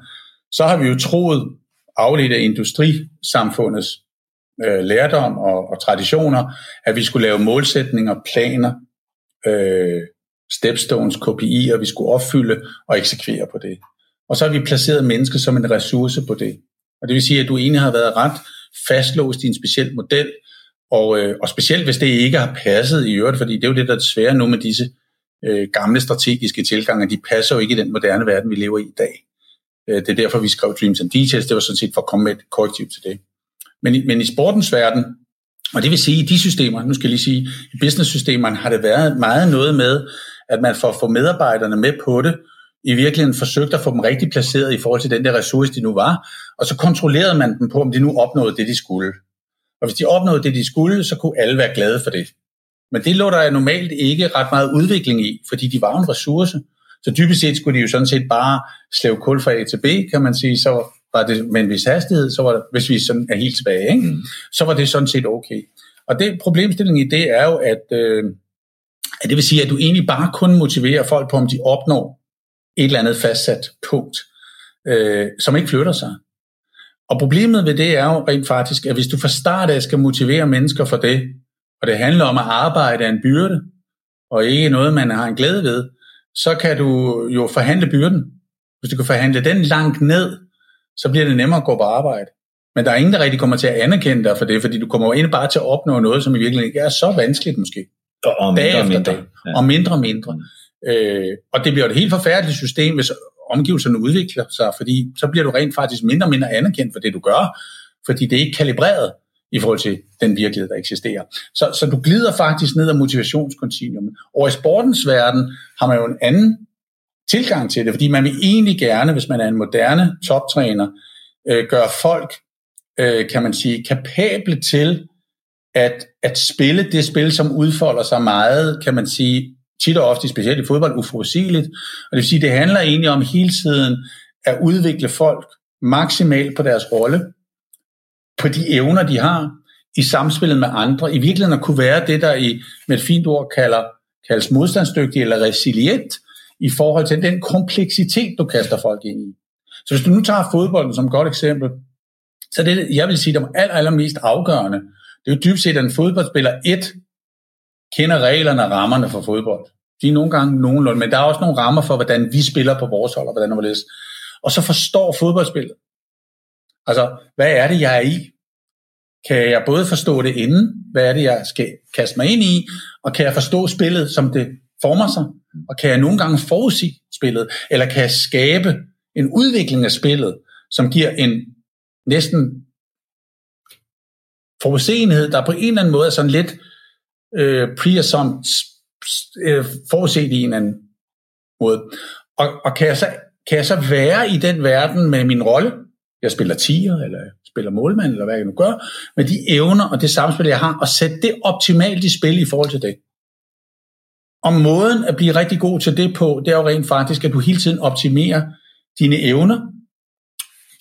så har vi jo troet, afledt af industrisamfundets øh, lærdom og, og traditioner, at vi skulle lave målsætninger, planer, øh, stepstones, KPI'er, vi skulle opfylde og eksekvere på det. Og så har vi placeret mennesket som en ressource på det. Og det vil sige, at du egentlig har været ret fastlåst i en speciel model, og, øh, og specielt hvis det ikke har passet i øvrigt, fordi det er jo det, der er svære nu med disse øh, gamle strategiske tilgange, de passer jo ikke i den moderne verden, vi lever i i dag. Øh, det er derfor, vi skrev Dreams and Details, det var sådan set for at komme med et korrektiv til det. Men i, men i sportens verden, og det vil sige, i de systemer, nu skal jeg lige sige, i business-systemerne har det været meget noget med, at man for at få medarbejderne med på det, i virkeligheden forsøgte at få dem rigtig placeret i forhold til den der ressource, de nu var, og så kontrollerede man dem på, om de nu opnåede det, de skulle. Og hvis de opnåede det, de skulle, så kunne alle være glade for det. Men det lå der normalt ikke ret meget udvikling i, fordi de var en ressource. Så dybest set skulle de jo sådan set bare slæve kul fra A til B, kan man sige, så var det med en vis hastighed, så var det, hvis vi sådan er helt tilbage, ikke? Mm. så var det sådan set okay. Og det problemstillingen i det er jo, at, øh, at det vil sige, at du egentlig bare kun motiverer folk på, om de opnår et eller andet fastsat punkt, øh, som ikke flytter sig. Og problemet ved det er jo rent faktisk, at hvis du fra start af skal motivere mennesker for det, og det handler om at arbejde af en byrde, og ikke noget, man har en glæde ved, så kan du jo forhandle byrden. Hvis du kan forhandle den langt ned, så bliver det nemmere at gå på arbejde. Men der er ingen, der rigtig kommer til at anerkende dig for det, fordi du kommer jo ind bare til at opnå noget, som i virkeligheden ikke er så vanskeligt måske. Og, og mindre og mindre. Ja. Og mindre og mindre. Øh, og det bliver et helt forfærdeligt system, hvis omgivelserne udvikler sig, fordi så bliver du rent faktisk mindre og mindre anerkendt for det, du gør, fordi det er ikke kalibreret i forhold til den virkelighed, der eksisterer. Så, så du glider faktisk ned ad motivationskontinuumet. Og i sportens verden har man jo en anden tilgang til det, fordi man vil egentlig gerne, hvis man er en moderne toptræner, øh, gøre folk, øh, kan man sige, kapable til at, at spille det spil, som udfolder sig meget, kan man sige, tit og ofte, specielt i fodbold, uforudsigeligt. Og det vil sige, det handler egentlig om hele tiden at udvikle folk maksimalt på deres rolle, på de evner, de har, i samspillet med andre. I virkeligheden at kunne være det, der i, med et fint ord kalder kaldes modstandsdygtig eller resilient i forhold til den kompleksitet, du kaster folk ind i. Så hvis du nu tager fodbolden som et godt eksempel, så det, jeg vil sige, det aller, allermest afgørende, det er jo dybest set, at en fodboldspiller et kender reglerne og rammerne for fodbold. De er nogle gange nogenlunde, men der er også nogle rammer for, hvordan vi spiller på vores hold, og hvordan det Og så forstår fodboldspillet. Altså, hvad er det, jeg er i? Kan jeg både forstå det inden, hvad er det, jeg skal kaste mig ind i, og kan jeg forstå spillet, som det former sig, og kan jeg nogle gange forudsige spillet, eller kan jeg skabe en udvikling af spillet, som giver en næsten forudseenhed, der på en eller anden måde er sådan lidt øh, pre øh, forudset i en eller anden måde. Og, og kan, jeg så, kan jeg så være i den verden med min rolle, jeg spiller tiger, eller jeg spiller målmand, eller hvad jeg nu gør, med de evner og det samspil, jeg har, og sætte det optimalt i spil i forhold til det. Og måden at blive rigtig god til det på, det er jo rent faktisk, at du hele tiden optimerer dine evner,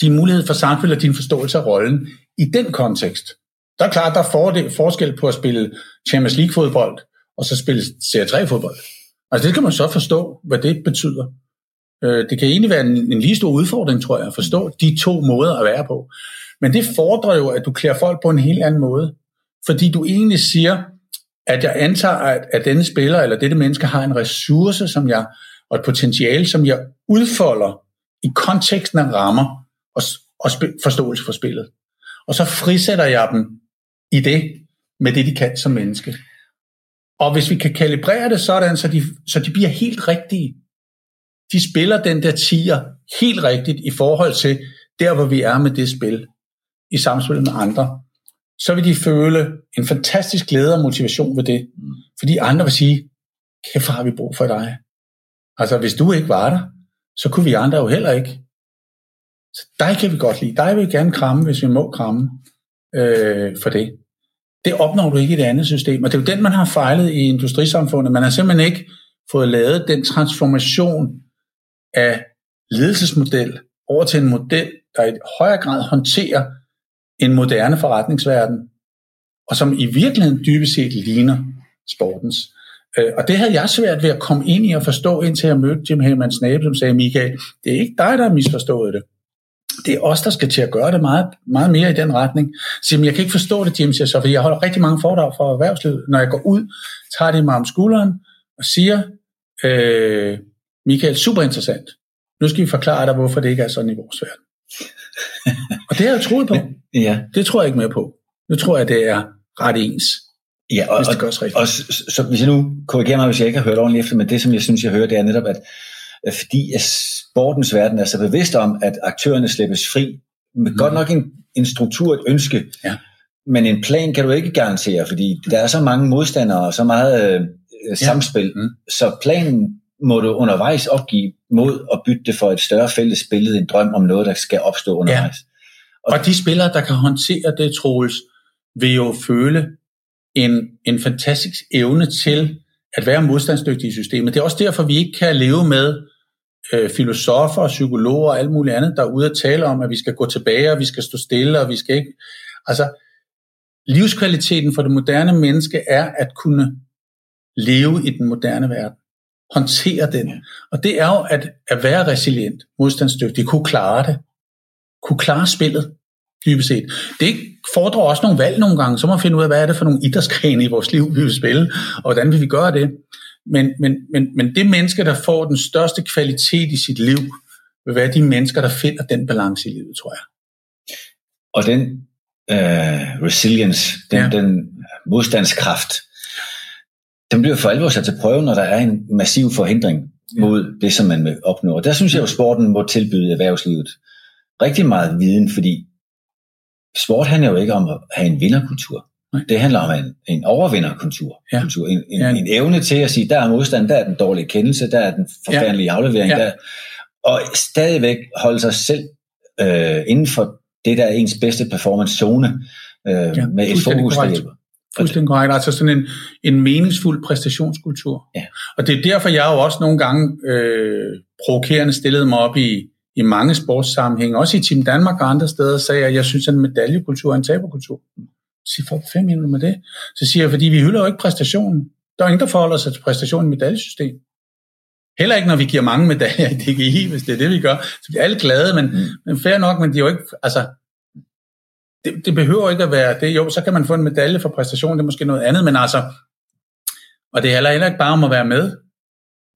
din mulighed for samspil og din forståelse af rollen i den kontekst. Der er klart, der er forskel på at spille Champions League-fodbold, og så spille Serie 3-fodbold. Altså det kan man så forstå, hvad det betyder. Øh, det kan egentlig være en, en lige stor udfordring, tror jeg, at forstå de to måder at være på. Men det fordrer jo, at du klæder folk på en helt anden måde. Fordi du egentlig siger, at jeg antager, at, at denne spiller eller dette menneske har en ressource, som jeg, og et potentiale, som jeg udfolder i konteksten af rammer og, og sp- forståelse for spillet. Og så frisætter jeg dem i det, med det de kan som menneske. Og hvis vi kan kalibrere det sådan, så de, så de bliver helt rigtige, de spiller den der tiger helt rigtigt i forhold til der, hvor vi er med det spil, i samspil med andre, så vil de føle en fantastisk glæde og motivation ved det. Fordi andre vil sige, kæft, har vi brug for dig. Altså, hvis du ikke var der, så kunne vi andre jo heller ikke. Så dig kan vi godt lide. Dig vil vi gerne kramme, hvis vi må kramme øh, for det. Det opnår du ikke i det andet system. Og det er jo den, man har fejlet i industrisamfundet. Man har simpelthen ikke fået lavet den transformation af ledelsesmodel over til en model, der i højere grad håndterer en moderne forretningsverden, og som i virkeligheden dybest set ligner sportens. Øh, og det havde jeg svært ved at komme ind i og forstå, indtil jeg mødte Jim Hammond nabe, som sagde, Michael, det er ikke dig, der har misforstået det. Det er os, der skal til at gøre det meget, meget mere i den retning. Så jeg kan ikke forstå det, Jim siger så, for jeg holder rigtig mange foredrag for erhvervslivet. Når jeg går ud, tager de mig om skulderen og siger, øh, Michael, super interessant. Nu skal vi forklare dig, hvorfor det ikke er sådan i vores verden. og det har jeg troet på. Ja. Det tror jeg ikke mere på. Nu tror jeg, det er ret ens. Ja, og, hvis det gørs rigtigt. Og, og så, så, hvis jeg nu korrigerer mig, hvis jeg ikke har hørt ordentligt efter, men det, som jeg synes, jeg hører, det er netop, at fordi at sportens verden er så bevidst om, at aktørerne slippes fri, med mm. godt nok en, en struktur, et ønske, ja. men en plan kan du ikke garantere, fordi der er så mange modstandere og så meget øh, samspil, ja. mm. så planen må du undervejs opgive mod at bytte det for et større fælles billede, en drøm om noget, der skal opstå undervejs. Ja. Og, og de spillere, der kan håndtere det, Troels, vil jo føle en, en fantastisk evne til at være modstandsdygtige i systemet. Det er også derfor, vi ikke kan leve med øh, filosofer, psykologer og alt muligt andet, der er ude at tale om, at vi skal gå tilbage, og vi skal stå stille, og vi skal ikke... Altså, livskvaliteten for det moderne menneske er at kunne leve i den moderne verden håndtere den. Og det er jo at, at være resilient, modstandsdygtig, kunne klare det. Kunne klare spillet, dybest set. Det fordrer også nogle valg nogle gange, så må man finde ud af, hvad er det for nogle idrætsgrene i vores liv, vi vil spille, og hvordan vil vi gøre det. Men, men, men, men det menneske, der får den største kvalitet i sit liv, vil være de mennesker, der finder den balance i livet, tror jeg. Og den uh, resilience, den, ja. den modstandskraft, den bliver for alvor sat til prøve, når der er en massiv forhindring mod det, som man vil opnå. Og der synes jeg jo, sporten må tilbyde erhvervslivet rigtig meget viden, fordi sport handler jo ikke om at have en vinderkultur. Det handler om en, en overvinderkultur. Ja. Kultur, en, en, ja. en evne til at sige, der er modstand, der er den dårlige kendelse, der er den forfærdelige ja. aflevering, ja. der, og stadigvæk holde sig selv øh, inden for det, der er ens bedste performance zone, øh, ja, med et fokus. Fuldstændig korrekt. Altså sådan en, en meningsfuld præstationskultur. Ja. Og det er derfor, jeg jo også nogle gange øh, provokerende stillede mig op i, i mange sportssammenhænge, også i Team Danmark og andre steder, sagde jeg, at jeg synes, at en medaljekultur er en taberkultur. Så siger folk, fem minutter med det? Så siger jeg, fordi vi hylder jo ikke præstationen. Der er ingen, der forholder sig til præstationen i medaljesystem. Heller ikke, når vi giver mange medaljer i DGI, hvis det er det, vi gør. Så bliver alle glade, men, mm. men fair nok, men de er jo ikke, altså, det, det behøver ikke at være det. Jo, så kan man få en medalje for præstation, det er måske noget andet, men altså, og det handler heller ikke bare om at være med.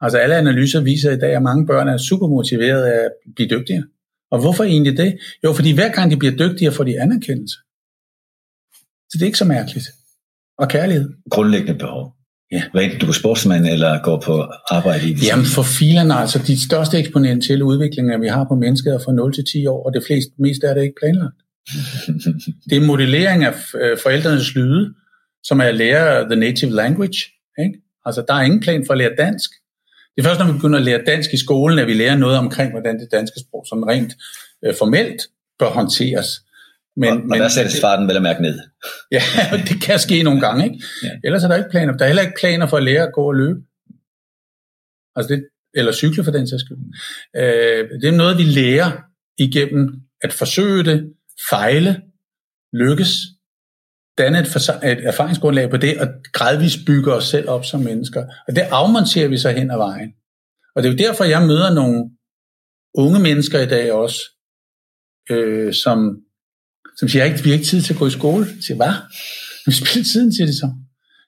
Altså alle analyser viser i dag, at mange børn er super motiverede af at blive dygtigere. Og hvorfor egentlig det? Jo, fordi hver gang de bliver dygtigere, får de anerkendelse. Så det er ikke så mærkeligt. Og kærlighed. Grundlæggende behov. Ja. Hvad enten du er sportsmand eller går på arbejde i det. Jamen for filerne, altså de største eksponentielle udviklinger, vi har på mennesket er fra 0 til 10 år, og det fleste, mest er det ikke planlagt. det er modellering af øh, forældrenes lyde, som er at lære the native language. Ikke? Altså der er ingen plan for at lære dansk. Det er først, når vi begynder at lære dansk i skolen, at vi lærer noget omkring, hvordan det danske sprog som rent øh, formelt bør håndteres. Men, og, og men, der sættes farten vel at mærke ned. ja, det kan ske nogle gange. Ikke? Ja. Ellers er der ikke planer. Der er heller ikke planer for at lære at gå og løbe. Altså det, eller cykle for den sags skyld. Øh, det er noget, vi lærer igennem at forsøge det, fejle, lykkes, danne et, et erfaringsgrundlag på det, og gradvist bygge os selv op som mennesker. Og det afmonterer vi så hen ad vejen. Og det er jo derfor, jeg møder nogle unge mennesker i dag også, øh, som, som siger, at vi har ikke tid til at gå i skole. Jeg siger, hvad? Vi spiller tiden, siger de så.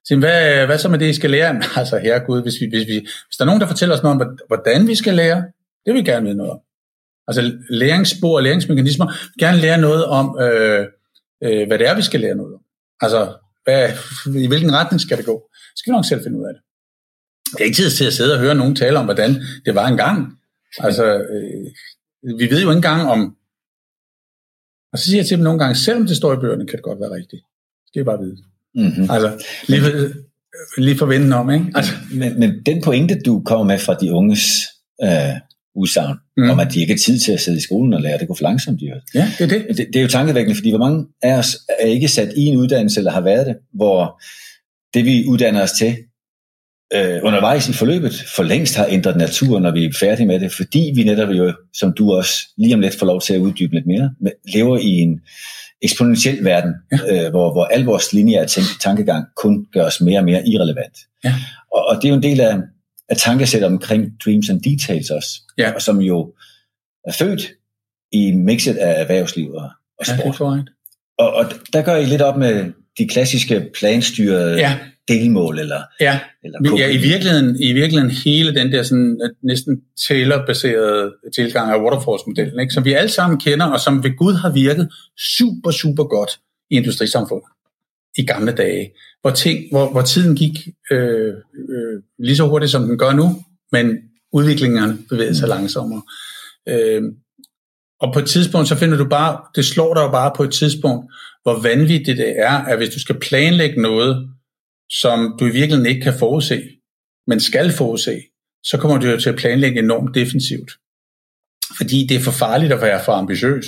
siger, hvad, hvad så med det, I skal lære? Altså, herregud, hvis, vi, hvis, vi, hvis der er nogen, der fortæller os noget om, hvordan vi skal lære, det vil vi gerne vide noget om. Altså læringsspor og læringsmekanismer. Vi vil gerne lære noget om, øh, øh, hvad det er, vi skal lære noget om. Altså, hvad, i hvilken retning skal det gå? Så skal vi nok selv finde ud af det. Det er ikke tid til at sidde og høre nogen tale om, hvordan det var engang. Altså, øh, vi ved jo ikke engang om... Og så siger jeg til dem nogle gange, selvom det står i bøgerne, kan det godt være rigtigt. Det skal I bare vide. Mm-hmm. Altså, lige, lige forvente om, ikke? Altså. Men, men den pointe, du kommer med fra de unges øh, udsagn, mm. om at de ikke har tid til at sidde i skolen og lære, det går for langsomt, de Ja, det er det. det. Det er jo tankevækkende, fordi hvor mange af os er ikke sat i en uddannelse, eller har været det, hvor det vi uddanner os til, øh, undervejs i forløbet, for længst har ændret natur, når vi er færdige med det, fordi vi netop jo, som du også lige om lidt får lov til at uddybe lidt mere, lever i en eksponentiel verden, ja. øh, hvor, hvor al vores lineære tankegang kun gør os mere og mere irrelevant. Ja. Og, og det er jo en del af, af tankesæt omkring Dreams and Details også, ja. og som jo er født i mixet af erhvervsliv og, og sport. Ja, og, og der gør I lidt op med de klassiske planstyrede ja. delmål, eller, ja. eller ja, i virkeligheden, i virkeligheden hele den der sådan, næsten Taylor-baserede tilgang af Waterfalls-modellen, ikke? som vi alle sammen kender, og som ved Gud har virket super, super godt i industrisamfundet i gamle dage, hvor, ting, hvor, hvor tiden gik øh, øh, lige så hurtigt, som den gør nu, men udviklingerne bevægede sig langsommere. Øh, og på et tidspunkt, så finder du bare, det slår dig jo bare på et tidspunkt, hvor vanvittigt det er, at hvis du skal planlægge noget, som du i virkeligheden ikke kan forudse, men skal forudse, så kommer du jo til at planlægge enormt defensivt. Fordi det er for farligt at være for ambitiøs.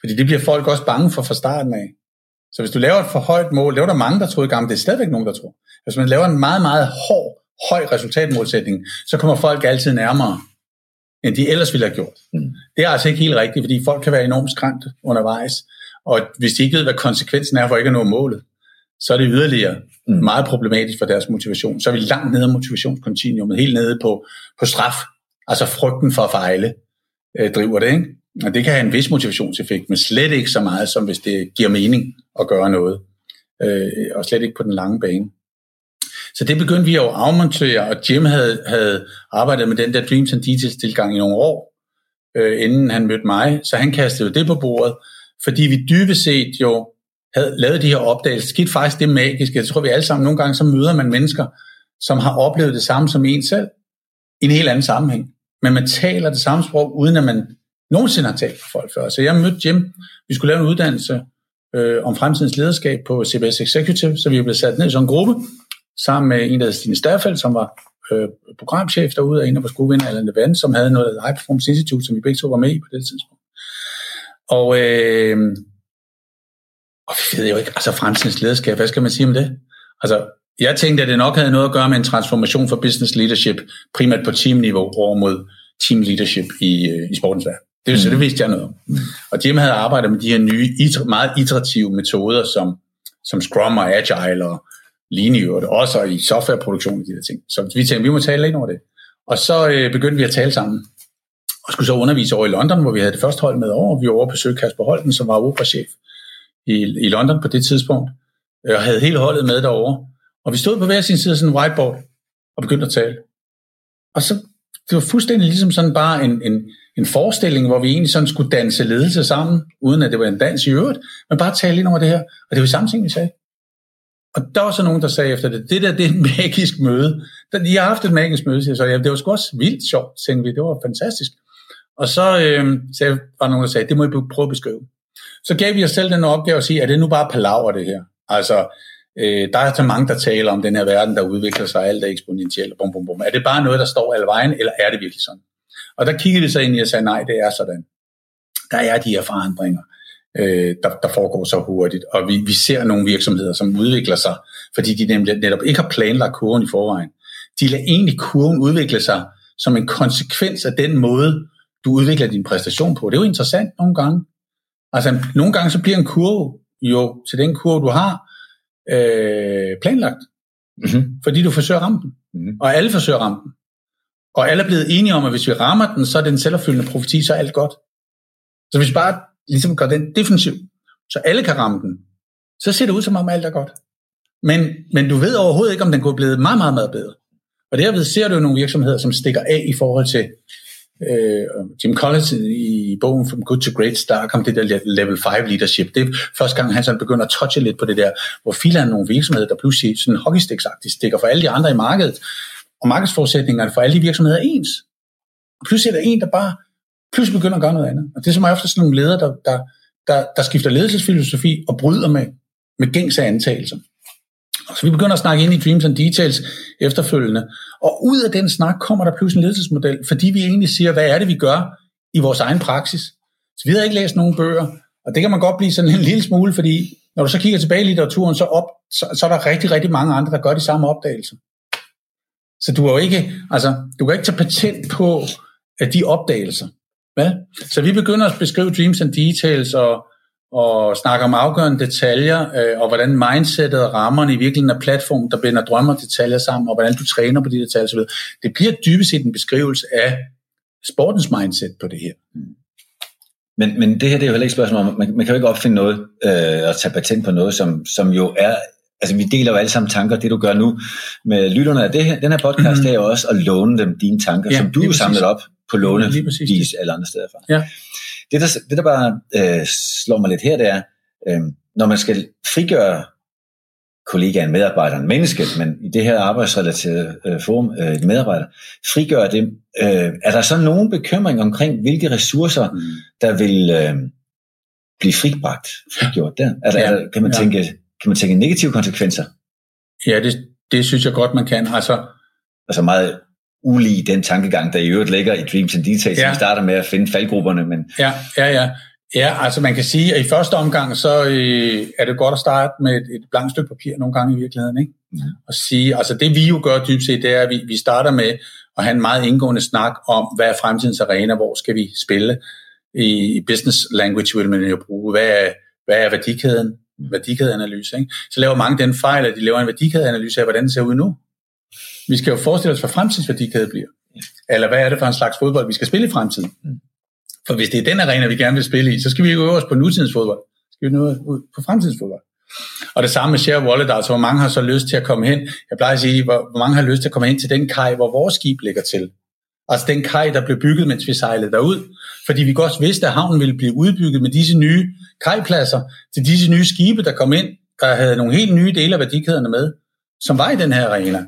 Fordi det bliver folk også bange for fra starten af. Så hvis du laver et for højt mål, laver der mange, der tror i gang, det er stadigvæk nogen, der tror. Hvis man laver en meget, meget hård, høj resultatmålsætning, så kommer folk altid nærmere, end de ellers ville have gjort. Mm. Det er altså ikke helt rigtigt, fordi folk kan være enormt skræmte undervejs, og hvis de ikke ved, hvad konsekvensen er for ikke at nå målet, så er det yderligere mm. meget problematisk for deres motivation. Så er vi langt nede af motivationskontinuumet, helt nede på, på straf, altså frygten for at fejle, øh, driver det, ikke? Og det kan have en vis motivationseffekt, men slet ikke så meget, som hvis det giver mening at gøre noget. Øh, og slet ikke på den lange bane. Så det begyndte vi at afmontere, og Jim havde, havde arbejdet med den der Dreams and Details tilgang i nogle år, øh, inden han mødte mig. Så han kastede jo det på bordet, fordi vi dybest set jo havde lavet de her opdagelser. Skidt faktisk det magiske. Jeg tror, vi alle sammen nogle gange, så møder man mennesker, som har oplevet det samme som en selv, i en helt anden sammenhæng. Men man taler det samme sprog, uden at man nogensinde har talt for folk før. Så jeg mødte Jim. Vi skulle lave en uddannelse øh, om fremtidens lederskab på CBS Executive, så vi blev sat ned i sådan en gruppe, sammen med en, der hedder Stine Stærfeldt, som var øh, programchef derude, og en af vores gode venner, Allan Levan, som havde noget High Performance Institute, som vi begge to var med i på det tidspunkt. Og, øh, og vi ved jo ikke, altså fremtidens lederskab, hvad skal man sige om det? Altså, jeg tænkte, at det nok havde noget at gøre med en transformation for business leadership, primært på teamniveau over mod team leadership i, øh, i sportens verden. Det, så det mm. vidste jeg noget om. Og Jim havde arbejdet med de her nye, meget iterative metoder, som, som Scrum og Agile og Lean i øvrigt, også i softwareproduktion og de der ting. Så vi tænkte, vi må tale lidt over det. Og så øh, begyndte vi at tale sammen. Og skulle så undervise over i London, hvor vi havde det første hold med over. Vi var over på besøge Kasper Holten, som var operachef i, i London på det tidspunkt, øh, og havde hele holdet med derovre. Og vi stod på hver sin side af sådan en whiteboard og begyndte at tale. Og så, det var fuldstændig ligesom sådan bare en, en, en forestilling, hvor vi egentlig sådan skulle danse ledelse sammen, uden at det var en dans i øvrigt, men bare tale ind over det her. Og det var samme ting, vi sagde. Og der var så nogen, der sagde efter det, det der, det er et magisk møde. Jeg har haft et magisk møde, siger så. Ja, det var sgu også vildt sjovt, tænkte vi. Det var fantastisk. Og så øh, sagde, var nogen, der sagde, det må I prøve at beskrive. Så gav vi os selv den opgave at sige, er det nu bare palaver det her? Altså, øh, der er så mange, der taler om den her verden, der udvikler sig, alt er eksponentielt, bum, bum, bum. Er det bare noget, der står alle vejen, eller er det virkelig sådan? Og der kiggede vi så ind i og sagde, nej, det er sådan. Der er de her forandringer, øh, der, der foregår så hurtigt, og vi, vi ser nogle virksomheder, som udvikler sig, fordi de nemlig netop ikke har planlagt kurven i forvejen. De lader egentlig kurven udvikle sig som en konsekvens af den måde, du udvikler din præstation på. Det er jo interessant nogle gange. Altså, nogle gange så bliver en kurve jo til den kurve, du har øh, planlagt. Mm-hmm. Fordi du forsøger at ramme den. Mm-hmm. Og alle forsøger at ramme den. Og alle er blevet enige om, at hvis vi rammer den, så er det en selvopfyldende profeti, så er alt godt. Så hvis vi bare ligesom gør den defensiv, så alle kan ramme den, så ser det ud som om alt er godt. Men, men du ved overhovedet ikke, om den kunne blive meget, meget, meget bedre. Og derved ser du jo nogle virksomheder, som stikker af i forhold til øh, Jim Collins i bogen From Good to Great Star kom det der level 5 leadership. Det er første gang, han sådan begynder at touche lidt på det der, hvor filer nogle virksomheder, der pludselig sådan hockeystiksagtigt stikker for alle de andre i markedet, og markedsforudsætningerne for alle de virksomheder er ens. Og pludselig er der en, der bare pludselig begynder at gøre noget andet. Og det er som ofte sådan nogle ledere, der, der, der, der skifter ledelsesfilosofi og bryder med, med gængse antagelser. Så vi begynder at snakke ind i Dreams and Details efterfølgende. Og ud af den snak kommer der pludselig en ledelsesmodel, fordi vi egentlig siger, hvad er det, vi gør i vores egen praksis. Så vi har ikke læst nogen bøger, og det kan man godt blive sådan en lille smule, fordi når du så kigger tilbage i litteraturen, så, op, så, så er der rigtig, rigtig mange andre, der gør de samme opdagelser. Så du, er jo ikke, altså, du kan ikke tage patent på at de opdagelser. Hvad? Så vi begynder at beskrive Dreams and Details og, og snakke om afgørende detaljer, øh, og hvordan mindsetet og rammerne i virkeligheden er platform, der binder drømmer og detaljer sammen, og hvordan du træner på de detaljer osv. Det bliver dybest set en beskrivelse af sportens mindset på det her. Men, men det her det er jo heller ikke spørgsmål om, man, man kan jo ikke opfinde noget øh, og tage patent på noget, som, som jo er altså vi deler jo alle sammen tanker, det du gør nu med lytterne af det her, den her podcast, mm. det er jo også at låne dem dine tanker, ja, som du jo samlet op på låne vis alle andre steder fra. Ja. Det, der, det, der bare øh, slår mig lidt her, det er, øh, når man skal frigøre kollegaen, medarbejderen, mennesket, men i det her arbejdsrelaterede øh, form, øh, medarbejder, frigøre dem. Øh, er der så nogen bekymring omkring, hvilke ressourcer, mm. der vil øh, blive fribragt, frigjort der? Er der, ja. er der kan, man tænke, ja. Kan man tænke negative konsekvenser? Ja, det, det synes jeg godt, man kan. Altså, altså meget ulig den tankegang, der i øvrigt ligger i Dreams and Details, ja. vi starter med at finde faldgrupperne. Men... Ja, ja, ja. Ja, altså man kan sige, at i første omgang, så øh, er det godt at starte med et, et blankt stykke papir nogle gange i virkeligheden, ikke? Mm. Og sige, altså det vi jo gør dybt set, det er, at vi, vi starter med at have en meget indgående snak om, hvad er fremtidens arena, hvor skal vi spille? I, i business language vil man jo bruge, hvad er, hvad er værdikæden? Værdikædeanalyse, ikke? Så laver mange den fejl, at de laver en værdikædeanalyse af, hvordan det ser ud nu. Vi skal jo forestille os, hvad fremtidens værdikæde bliver. Eller hvad er det for en slags fodbold, vi skal spille i fremtiden? Mm. For hvis det er den arena, vi gerne vil spille i, så skal vi ikke øve os på nutidens fodbold. Så skal vi nå ud på fremtidens fodbold. Og det samme med share wallet, altså hvor mange har så lyst til at komme hen. Jeg plejer at sige, hvor, hvor mange har lyst til at komme hen til den kaj, hvor vores skib ligger til. Altså den kaj, der blev bygget, mens vi sejlede derud. Fordi vi godt vidste, at havnen ville blive udbygget med disse nye kajpladser til disse nye skibe, der kom ind, der havde nogle helt nye dele af værdikæderne med, som var i den her arena.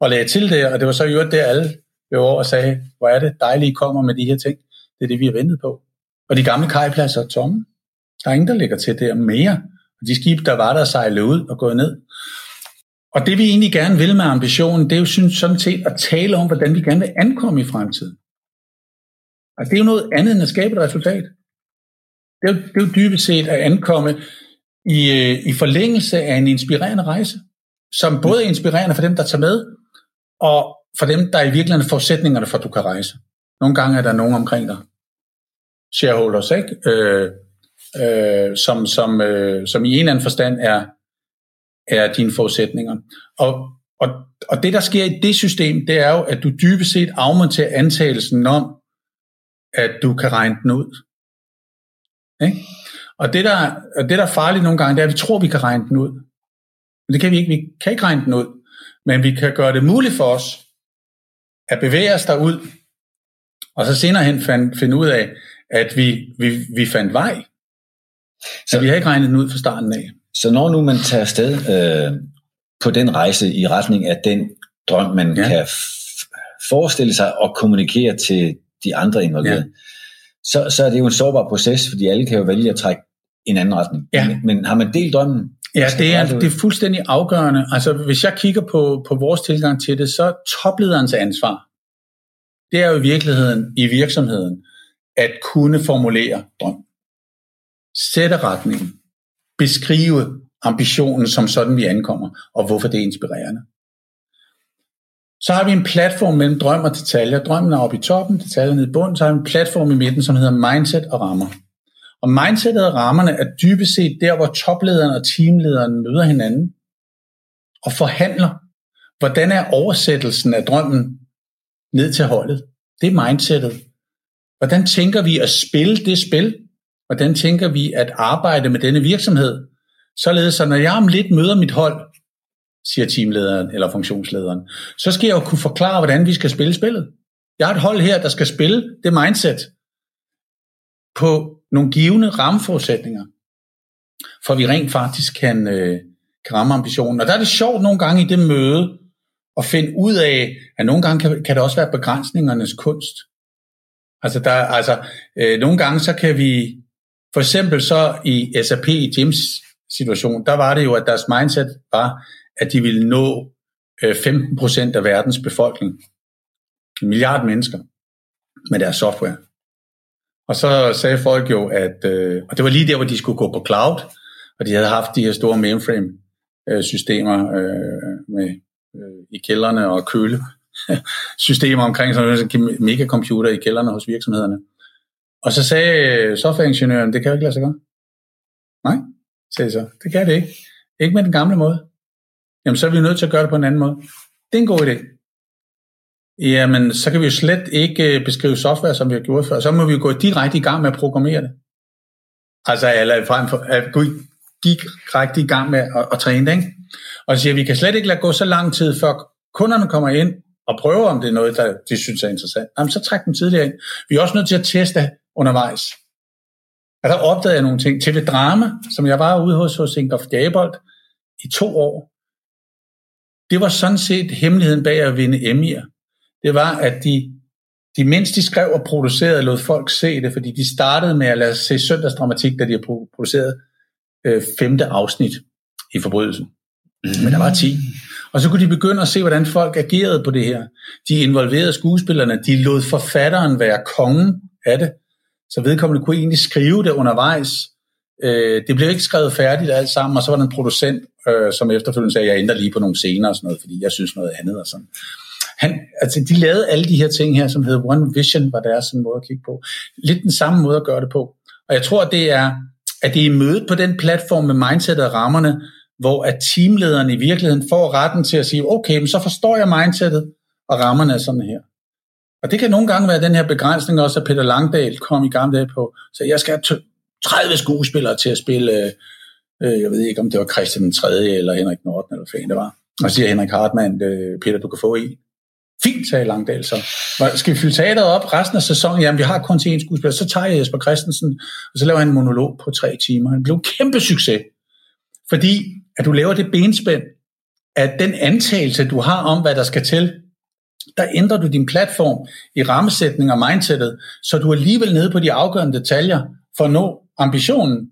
Og lagde til det, og det var så jo det, alle blev over og sagde, hvor er det dejligt, I kommer med de her ting. Det er det, vi har ventet på. Og de gamle kajpladser er tomme. Der er ingen, der ligger til der mere. Og de skibe, der var der, sejlede ud og gået ned. Og det vi egentlig gerne vil med ambitionen, det er jo synes, sådan set at tale om, hvordan vi gerne vil ankomme i fremtiden. Altså, det er jo noget andet end at skabe et resultat. Det er jo, det er jo dybest set at ankomme i, øh, i forlængelse af en inspirerende rejse, som både er inspirerende for dem, der tager med, og for dem, der er i virkeligheden forudsætningerne for, at du kan rejse. Nogle gange er der nogen omkring dig, shareholders, ikke? Øh, øh, som, som, øh, som i en eller anden forstand er, er dine forudsætninger. Og, og, og det, der sker i det system, det er jo, at du dybest set afmonterer antagelsen om, at du kan regne den ud. Ikke? Og det der, det, der er farligt nogle gange, det er, at vi tror, vi kan regne den ud. Men det kan vi ikke. Vi kan ikke regne den ud. Men vi kan gøre det muligt for os at bevæge os derud, og så senere hen find, finde ud af, at vi, vi, vi fandt vej. Så vi har ikke regnet den ud fra starten af. Så når nu man tager afsted øh, på den rejse i retning af den drøm, man ja. kan forestille sig og kommunikere til de andre involverede, ja. så, så er det jo en sårbar proces, fordi alle kan jo vælge at trække en anden retning. Ja. Men, men har man delt drømmen? Ja, det er, det er fuldstændig afgørende. Altså, hvis jeg kigger på, på vores tilgang til det, så toplederens ansvar, det er jo i virkeligheden i virksomheden, at kunne formulere drøm. Sætte retningen. Beskrive ambitionen som sådan, vi ankommer, og hvorfor det er inspirerende. Så har vi en platform mellem drøm og detaljer. Drømmen er oppe i toppen, detaljerne i bunden. Så har vi en platform i midten, som hedder mindset og rammer. Og mindsetet og rammerne er dybest set der, hvor toplederen og teamlederen møder hinanden og forhandler. Hvordan er oversættelsen af drømmen ned til holdet? Det er mindsetet. Hvordan tænker vi at spille det spil? Hvordan tænker vi at arbejde med denne virksomhed? Således, at når jeg om lidt møder mit hold, siger teamlederen eller funktionslederen, så skal jeg jo kunne forklare, hvordan vi skal spille spillet. Jeg har et hold her, der skal spille det mindset på nogle givende rammeforudsætninger, for vi rent faktisk kan, øh, kan ramme ambitionen. Og der er det sjovt nogle gange i det møde, at finde ud af, at nogle gange kan, kan det også være begrænsningernes kunst. Altså, der, altså øh, nogle gange så kan vi, for eksempel så i SAP, i Jims situation, der var det jo, at deres mindset var, at de ville nå øh, 15% af verdens befolkning. En milliard mennesker med deres software. Og så sagde folk jo, at, øh, og det var lige der, hvor de skulle gå på cloud, og de havde haft de her store mainframe-systemer øh, øh, med, øh, i kælderne og køle systemer omkring sådan en megacomputer i kælderne hos virksomhederne. Og så sagde softwareingeniøren, det kan jo ikke lade sig gøre. Nej, sagde så. Det kan det ikke. Ikke med den gamle måde. Jamen, så er vi nødt til at gøre det på en anden måde. Det er en god idé. Jamen, så kan vi jo slet ikke øh, beskrive software, som vi har gjort før. Så må vi gå direkte i gang med at programmere det. Altså, eller frem for at gå direkte i gang med at, at træne det, ikke? Og siger, at vi kan slet ikke lade gå så lang tid, før kunderne kommer ind og prøver, om det er noget, der de synes er interessant. Jamen, så træk dem tidligere ind. Vi er også nødt til at teste undervejs. Og der opdagede jeg nogle ting. TV Drama, som jeg var ude hos hos Ingolf Gabold i to år, det var sådan set hemmeligheden bag at vinde Emmy'er det var, at de, de mens de skrev og producerede, lod folk se det, fordi de startede med at lade se søndagsdramatik, da de har produceret øh, femte afsnit i forbrydelsen. Men der var 10. Og så kunne de begynde at se, hvordan folk agerede på det her. De involverede skuespillerne, de lod forfatteren være kongen af det, så vedkommende kunne egentlig skrive det undervejs. Øh, det blev ikke skrevet færdigt alt sammen, og så var der en producent, øh, som efterfølgende sagde, jeg ændrer lige på nogle scener og sådan noget, fordi jeg synes noget andet og sådan. Han, altså, de lavede alle de her ting her, som hedder One Vision, var deres sådan måde at kigge på. Lidt den samme måde at gøre det på. Og jeg tror, det er, at det er i mødet på den platform med mindset og rammerne, hvor at teamlederen i virkeligheden får retten til at sige, okay, men så forstår jeg mindsetet, og rammerne er sådan her. Og det kan nogle gange være den her begrænsning også, at Peter Langdal kom i gamle dage på, så jeg skal have 30 skuespillere til at spille, øh, øh, jeg ved ikke, om det var Christian 3. eller Henrik Norden, eller hvad det var. Og så siger Henrik Hartmann, øh, Peter, du kan få en. Fint, sagde Langdal så. Skal vi fylde teateret op resten af sæsonen? Jamen, vi har kun til en skuespiller. Så tager jeg Jesper Christensen, og så laver han en monolog på tre timer. Han blev en kæmpe succes. Fordi, at du laver det benspænd, at den antagelse, du har om, hvad der skal til, der ændrer du din platform i rammesætning og mindsetet, så du er alligevel nede på de afgørende detaljer for at nå ambitionen.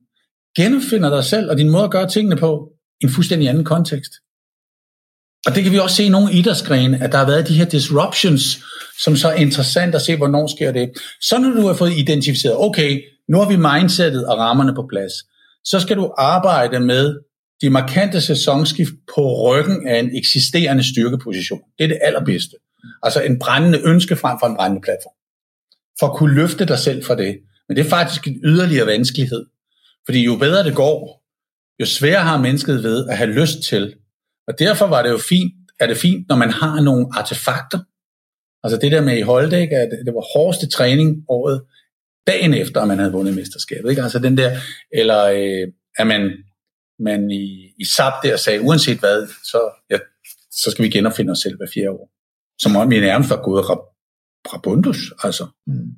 Genfinder dig selv og din måde at gøre tingene på i en fuldstændig anden kontekst. Og det kan vi også se i nogle idrætsgrene, at der har været de her disruptions, som så er interessant at se, hvornår sker det. Så når du har fået identificeret, okay, nu har vi mindsetet og rammerne på plads, så skal du arbejde med de markante sæsonskift på ryggen af en eksisterende styrkeposition. Det er det allerbedste. Altså en brændende ønske frem for en brændende platform. For at kunne løfte dig selv fra det. Men det er faktisk en yderligere vanskelighed. Fordi jo bedre det går, jo sværere har mennesket ved at have lyst til. Og derfor var det jo fint, er det fint, når man har nogle artefakter. Altså det der med i Holdæk, at det var hårdeste træning året, dagen efter, at man havde vundet mesterskabet. Ikke? Altså den der, eller øh, at man, man i, i SAP der sagde, uanset hvad, så, ja, så skal vi genopfinde os selv hver fjerde år. Som om vi nærmest var gået rabundus. Altså. Mm.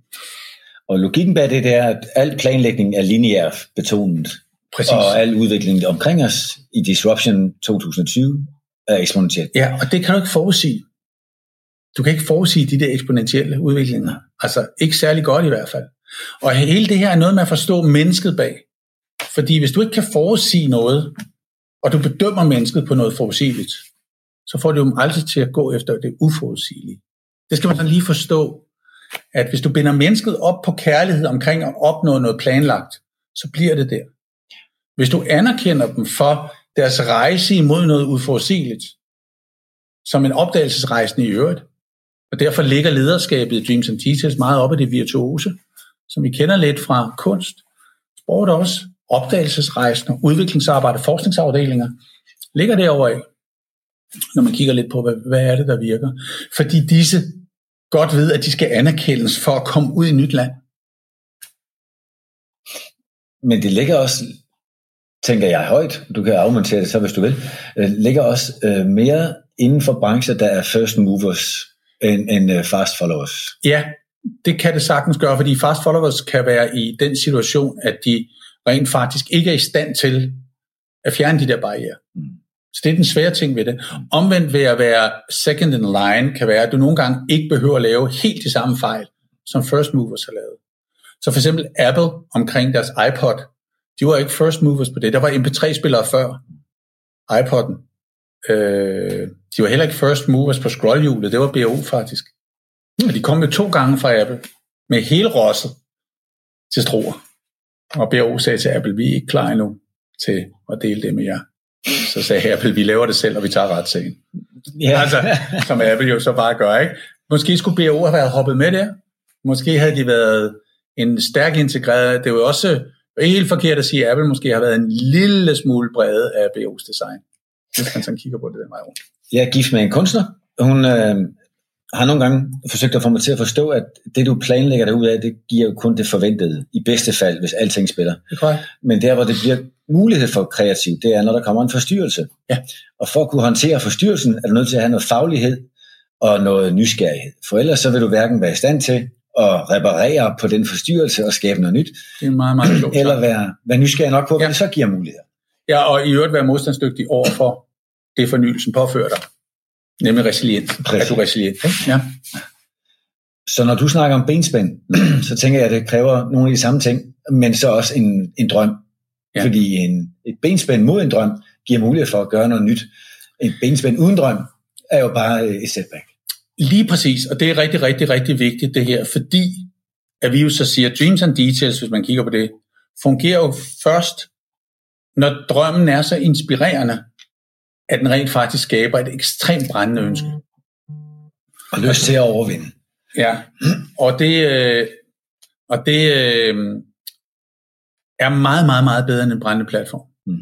Og logikken bag det, det er, at al planlægning er lineær betonet. Præcis. Og al udvikling omkring os i Disruption 2020 er eksponentielt. Ja, og det kan du ikke forudsige. Du kan ikke forudsige de der eksponentielle udviklinger. Altså ikke særlig godt i hvert fald. Og hele det her er noget med at forstå mennesket bag. Fordi hvis du ikke kan forudsige noget, og du bedømmer mennesket på noget forudsigeligt, så får du dem aldrig til at gå efter det uforudsigelige. Det skal man så lige forstå, at hvis du binder mennesket op på kærlighed omkring at opnå noget planlagt, så bliver det der. Hvis du anerkender dem for deres rejse imod noget uforudsigeligt, som en opdagelsesrejsende i øvrigt, og derfor ligger lederskabet i Dreams and Details meget op i det virtuose, som vi kender lidt fra kunst, sport også, opdagelsesrejsende, udviklingsarbejde, forskningsafdelinger, ligger derovre af, når man kigger lidt på, hvad, hvad er det, der virker. Fordi disse godt ved, at de skal anerkendes for at komme ud i nyt land. Men det ligger også, tænker jeg højt, du kan afmontere det så, hvis du vil, øh, ligger også øh, mere inden for brancher, der er first movers end, end øh, fast followers. Ja, det kan det sagtens gøre, fordi fast followers kan være i den situation, at de rent faktisk ikke er i stand til at fjerne de der barriere. Mm. Så det er den svære ting ved det. Omvendt ved at være second in line, kan være, at du nogle gange ikke behøver at lave helt de samme fejl, som first movers har lavet. Så for eksempel Apple omkring deres iPod, de var ikke first movers på det. Der var MP3-spillere før iPod'en. Øh, de var heller ikke first movers på scrollhjulet. Det var BO faktisk. Og de kom jo to gange fra Apple med hele rosset til stroer. Og BO sagde til Apple, vi er ikke klar endnu til at dele det med jer. Så sagde Apple, vi laver det selv, og vi tager retssagen. Ja. Altså, som Apple jo så bare gør, ikke? Måske skulle BO have været hoppet med der. Måske havde de været en stærk integreret. Det er jo også helt forkert at sige, at Apple måske har været en lille smule brede af BO's design. Hvis man sådan kigger på det den vej rundt. Jeg er gift med en kunstner. Hun øh, har nogle gange forsøgt at få mig til at forstå, at det du planlægger dig ud af, det giver jo kun det forventede. I bedste fald, hvis alting spiller. Det Men der, hvor det bliver mulighed for kreativ, det er, når der kommer en forstyrrelse. Ja. Og for at kunne håndtere forstyrrelsen, er du nødt til at have noget faglighed og noget nysgerrighed. For ellers så vil du hverken være i stand til at reparere på den forstyrrelse og skabe noget nyt. Det er meget, meget klogt. Eller være, være nysgerrig nok på, hvad ja. det så giver muligheder. Ja, og i øvrigt være modstandsdygtig over for det fornyelsen påfører dig. Nemlig resilient. Præcis. Er du resilient? Ja. Så når du snakker om benspænd, så tænker jeg, at det kræver nogle af de samme ting, men så også en, en drøm. Ja. Fordi en, et benspænd mod en drøm giver mulighed for at gøre noget nyt. En benspænd uden drøm er jo bare et setback. Lige præcis, og det er rigtig, rigtig, rigtig vigtigt det her, fordi at vi jo så siger, dreams and details, hvis man kigger på det, fungerer jo først, når drømmen er så inspirerende, at den rent faktisk skaber et ekstremt brændende ønske. Og lyst til at overvinde. Ja, og det, øh, og det øh, er meget, meget, meget bedre end en brændende platform. Mm.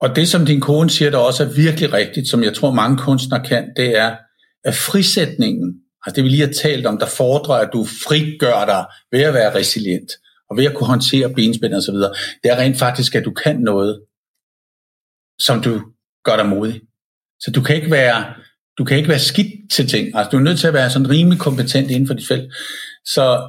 Og det, som din kone siger, der også er virkelig rigtigt, som jeg tror mange kunstnere kan, det er, at frisætningen, altså det vi lige har talt om, der fordrer, at du frigør dig ved at være resilient, og ved at kunne håndtere benspænd og så videre, det er rent faktisk, at du kan noget, som du gør dig modig. Så du kan ikke være, du kan ikke være skidt til ting. Altså, du er nødt til at være sådan rimelig kompetent inden for dit felt. Så,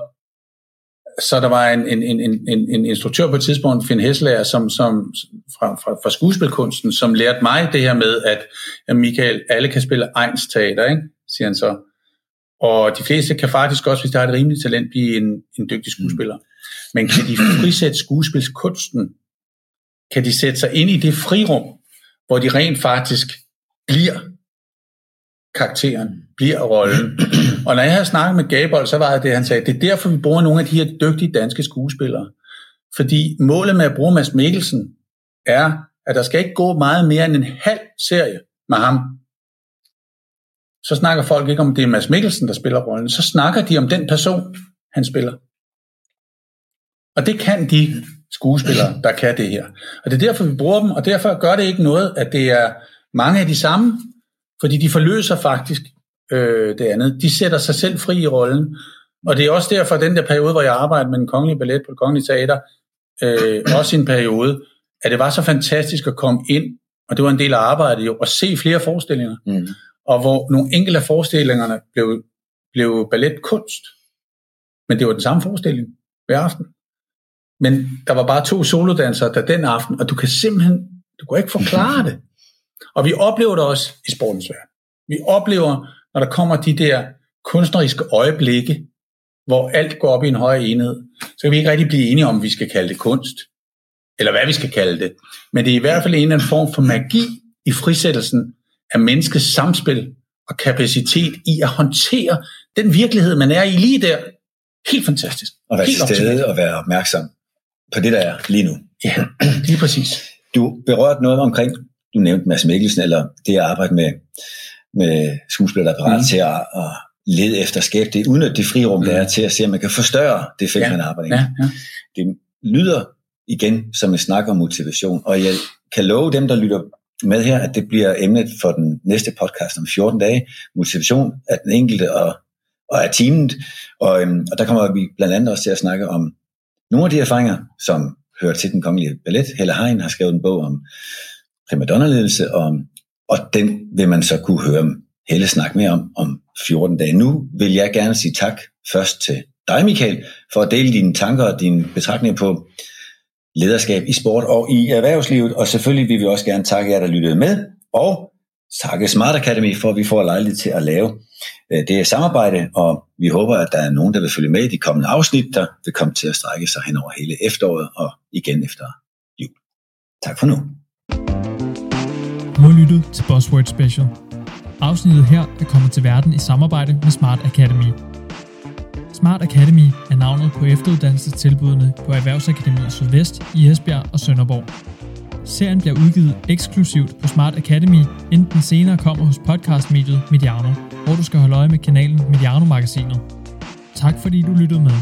så der var en, en, en, en, en instruktør på et tidspunkt, Finn Hesselager, som, som, fra, fra, fra skuespilkunsten, som lærte mig det her med, at ja, Michael, alle kan spille egens teater, ikke? siger han så. Og de fleste kan faktisk også, hvis de har et rimeligt talent, blive en, en dygtig skuespiller. Men kan de frisætte skuespilskunsten? Kan de sætte sig ind i det frirum, hvor de rent faktisk bliver karakteren, bliver rollen. Og når jeg havde snakket med Gabold, så var det det, han sagde, det er derfor, vi bruger nogle af de her dygtige danske skuespillere. Fordi målet med at bruge Mads Mikkelsen er, at der skal ikke gå meget mere end en halv serie med ham. Så snakker folk ikke om, det er Mads Mikkelsen, der spiller rollen. Så snakker de om den person, han spiller. Og det kan de, skuespillere, der kan det her. Og det er derfor, vi bruger dem, og derfor gør det ikke noget, at det er mange af de samme, fordi de forløser faktisk øh, det andet. De sætter sig selv fri i rollen, og det er også derfor, at den der periode, hvor jeg arbejdede med den kongelige ballet på det kongelige teater, øh, også en periode, at det var så fantastisk at komme ind, og det var en del af arbejdet jo, at se flere forestillinger, mm. og hvor nogle enkelte af forestillingerne blev, blev balletkunst, men det var den samme forestilling hver aften. Men der var bare to solodansere der den aften, og du kan simpelthen, du kan ikke forklare det. Og vi oplever det også i sportens verden. Vi oplever, når der kommer de der kunstneriske øjeblikke, hvor alt går op i en højere enhed, så kan vi ikke rigtig blive enige om, at vi skal kalde det kunst, eller hvad vi skal kalde det. Men det er i hvert fald en eller anden form for magi i frisættelsen af menneskets samspil og kapacitet i at håndtere den virkelighed, man er i lige der. Helt fantastisk. Og være til stede og være opmærksom på det, der er lige nu. Ja, lige præcis. Du berørte noget omkring, du nævnte Mads Mikkelsen, eller det at arbejde med, med skuespillere, der er parat mm. til at, at lede efter skab det, udnytte det frirum, der er til at se, om man kan forstørre det felt, Ja. man arbejder i. Ja, ja. Det lyder igen som en snak om motivation, og jeg kan love dem, der lytter med her, at det bliver emnet for den næste podcast om 14 dage. Motivation af den enkelte og, og af teamet. Og, øhm, og der kommer vi blandt andet også til at snakke om nogle af de erfaringer, som hører til den kongelige ballet. Helle Hein har skrevet en bog om primadonna-ledelse, og, og den vil man så kunne høre Helle snakke mere om om 14 dage. Nu vil jeg gerne sige tak først til dig, Michael, for at dele dine tanker og dine betragtninger på lederskab i sport og i erhvervslivet, og selvfølgelig vil vi også gerne takke jer, der lyttede med, og takke Smart Academy for, at vi får lejlighed til at lave øh, det her samarbejde, og vi håber, at der er nogen, der vil følge med i de kommende afsnit, der vil komme til at strække sig hen over hele efteråret og igen efter jul. Tak for nu. Du har lyttet til Buzzword Special. Afsnittet her er kommet til verden i samarbejde med Smart Academy. Smart Academy er navnet på efteruddannelsestilbudene på Erhvervsakademiet Sydvest i Esbjerg og Sønderborg. Serien bliver udgivet eksklusivt på Smart Academy, inden den senere kommer hos podcastmediet Mediano, hvor du skal holde øje med kanalen Mediano-magasinet. Tak fordi du lyttede med.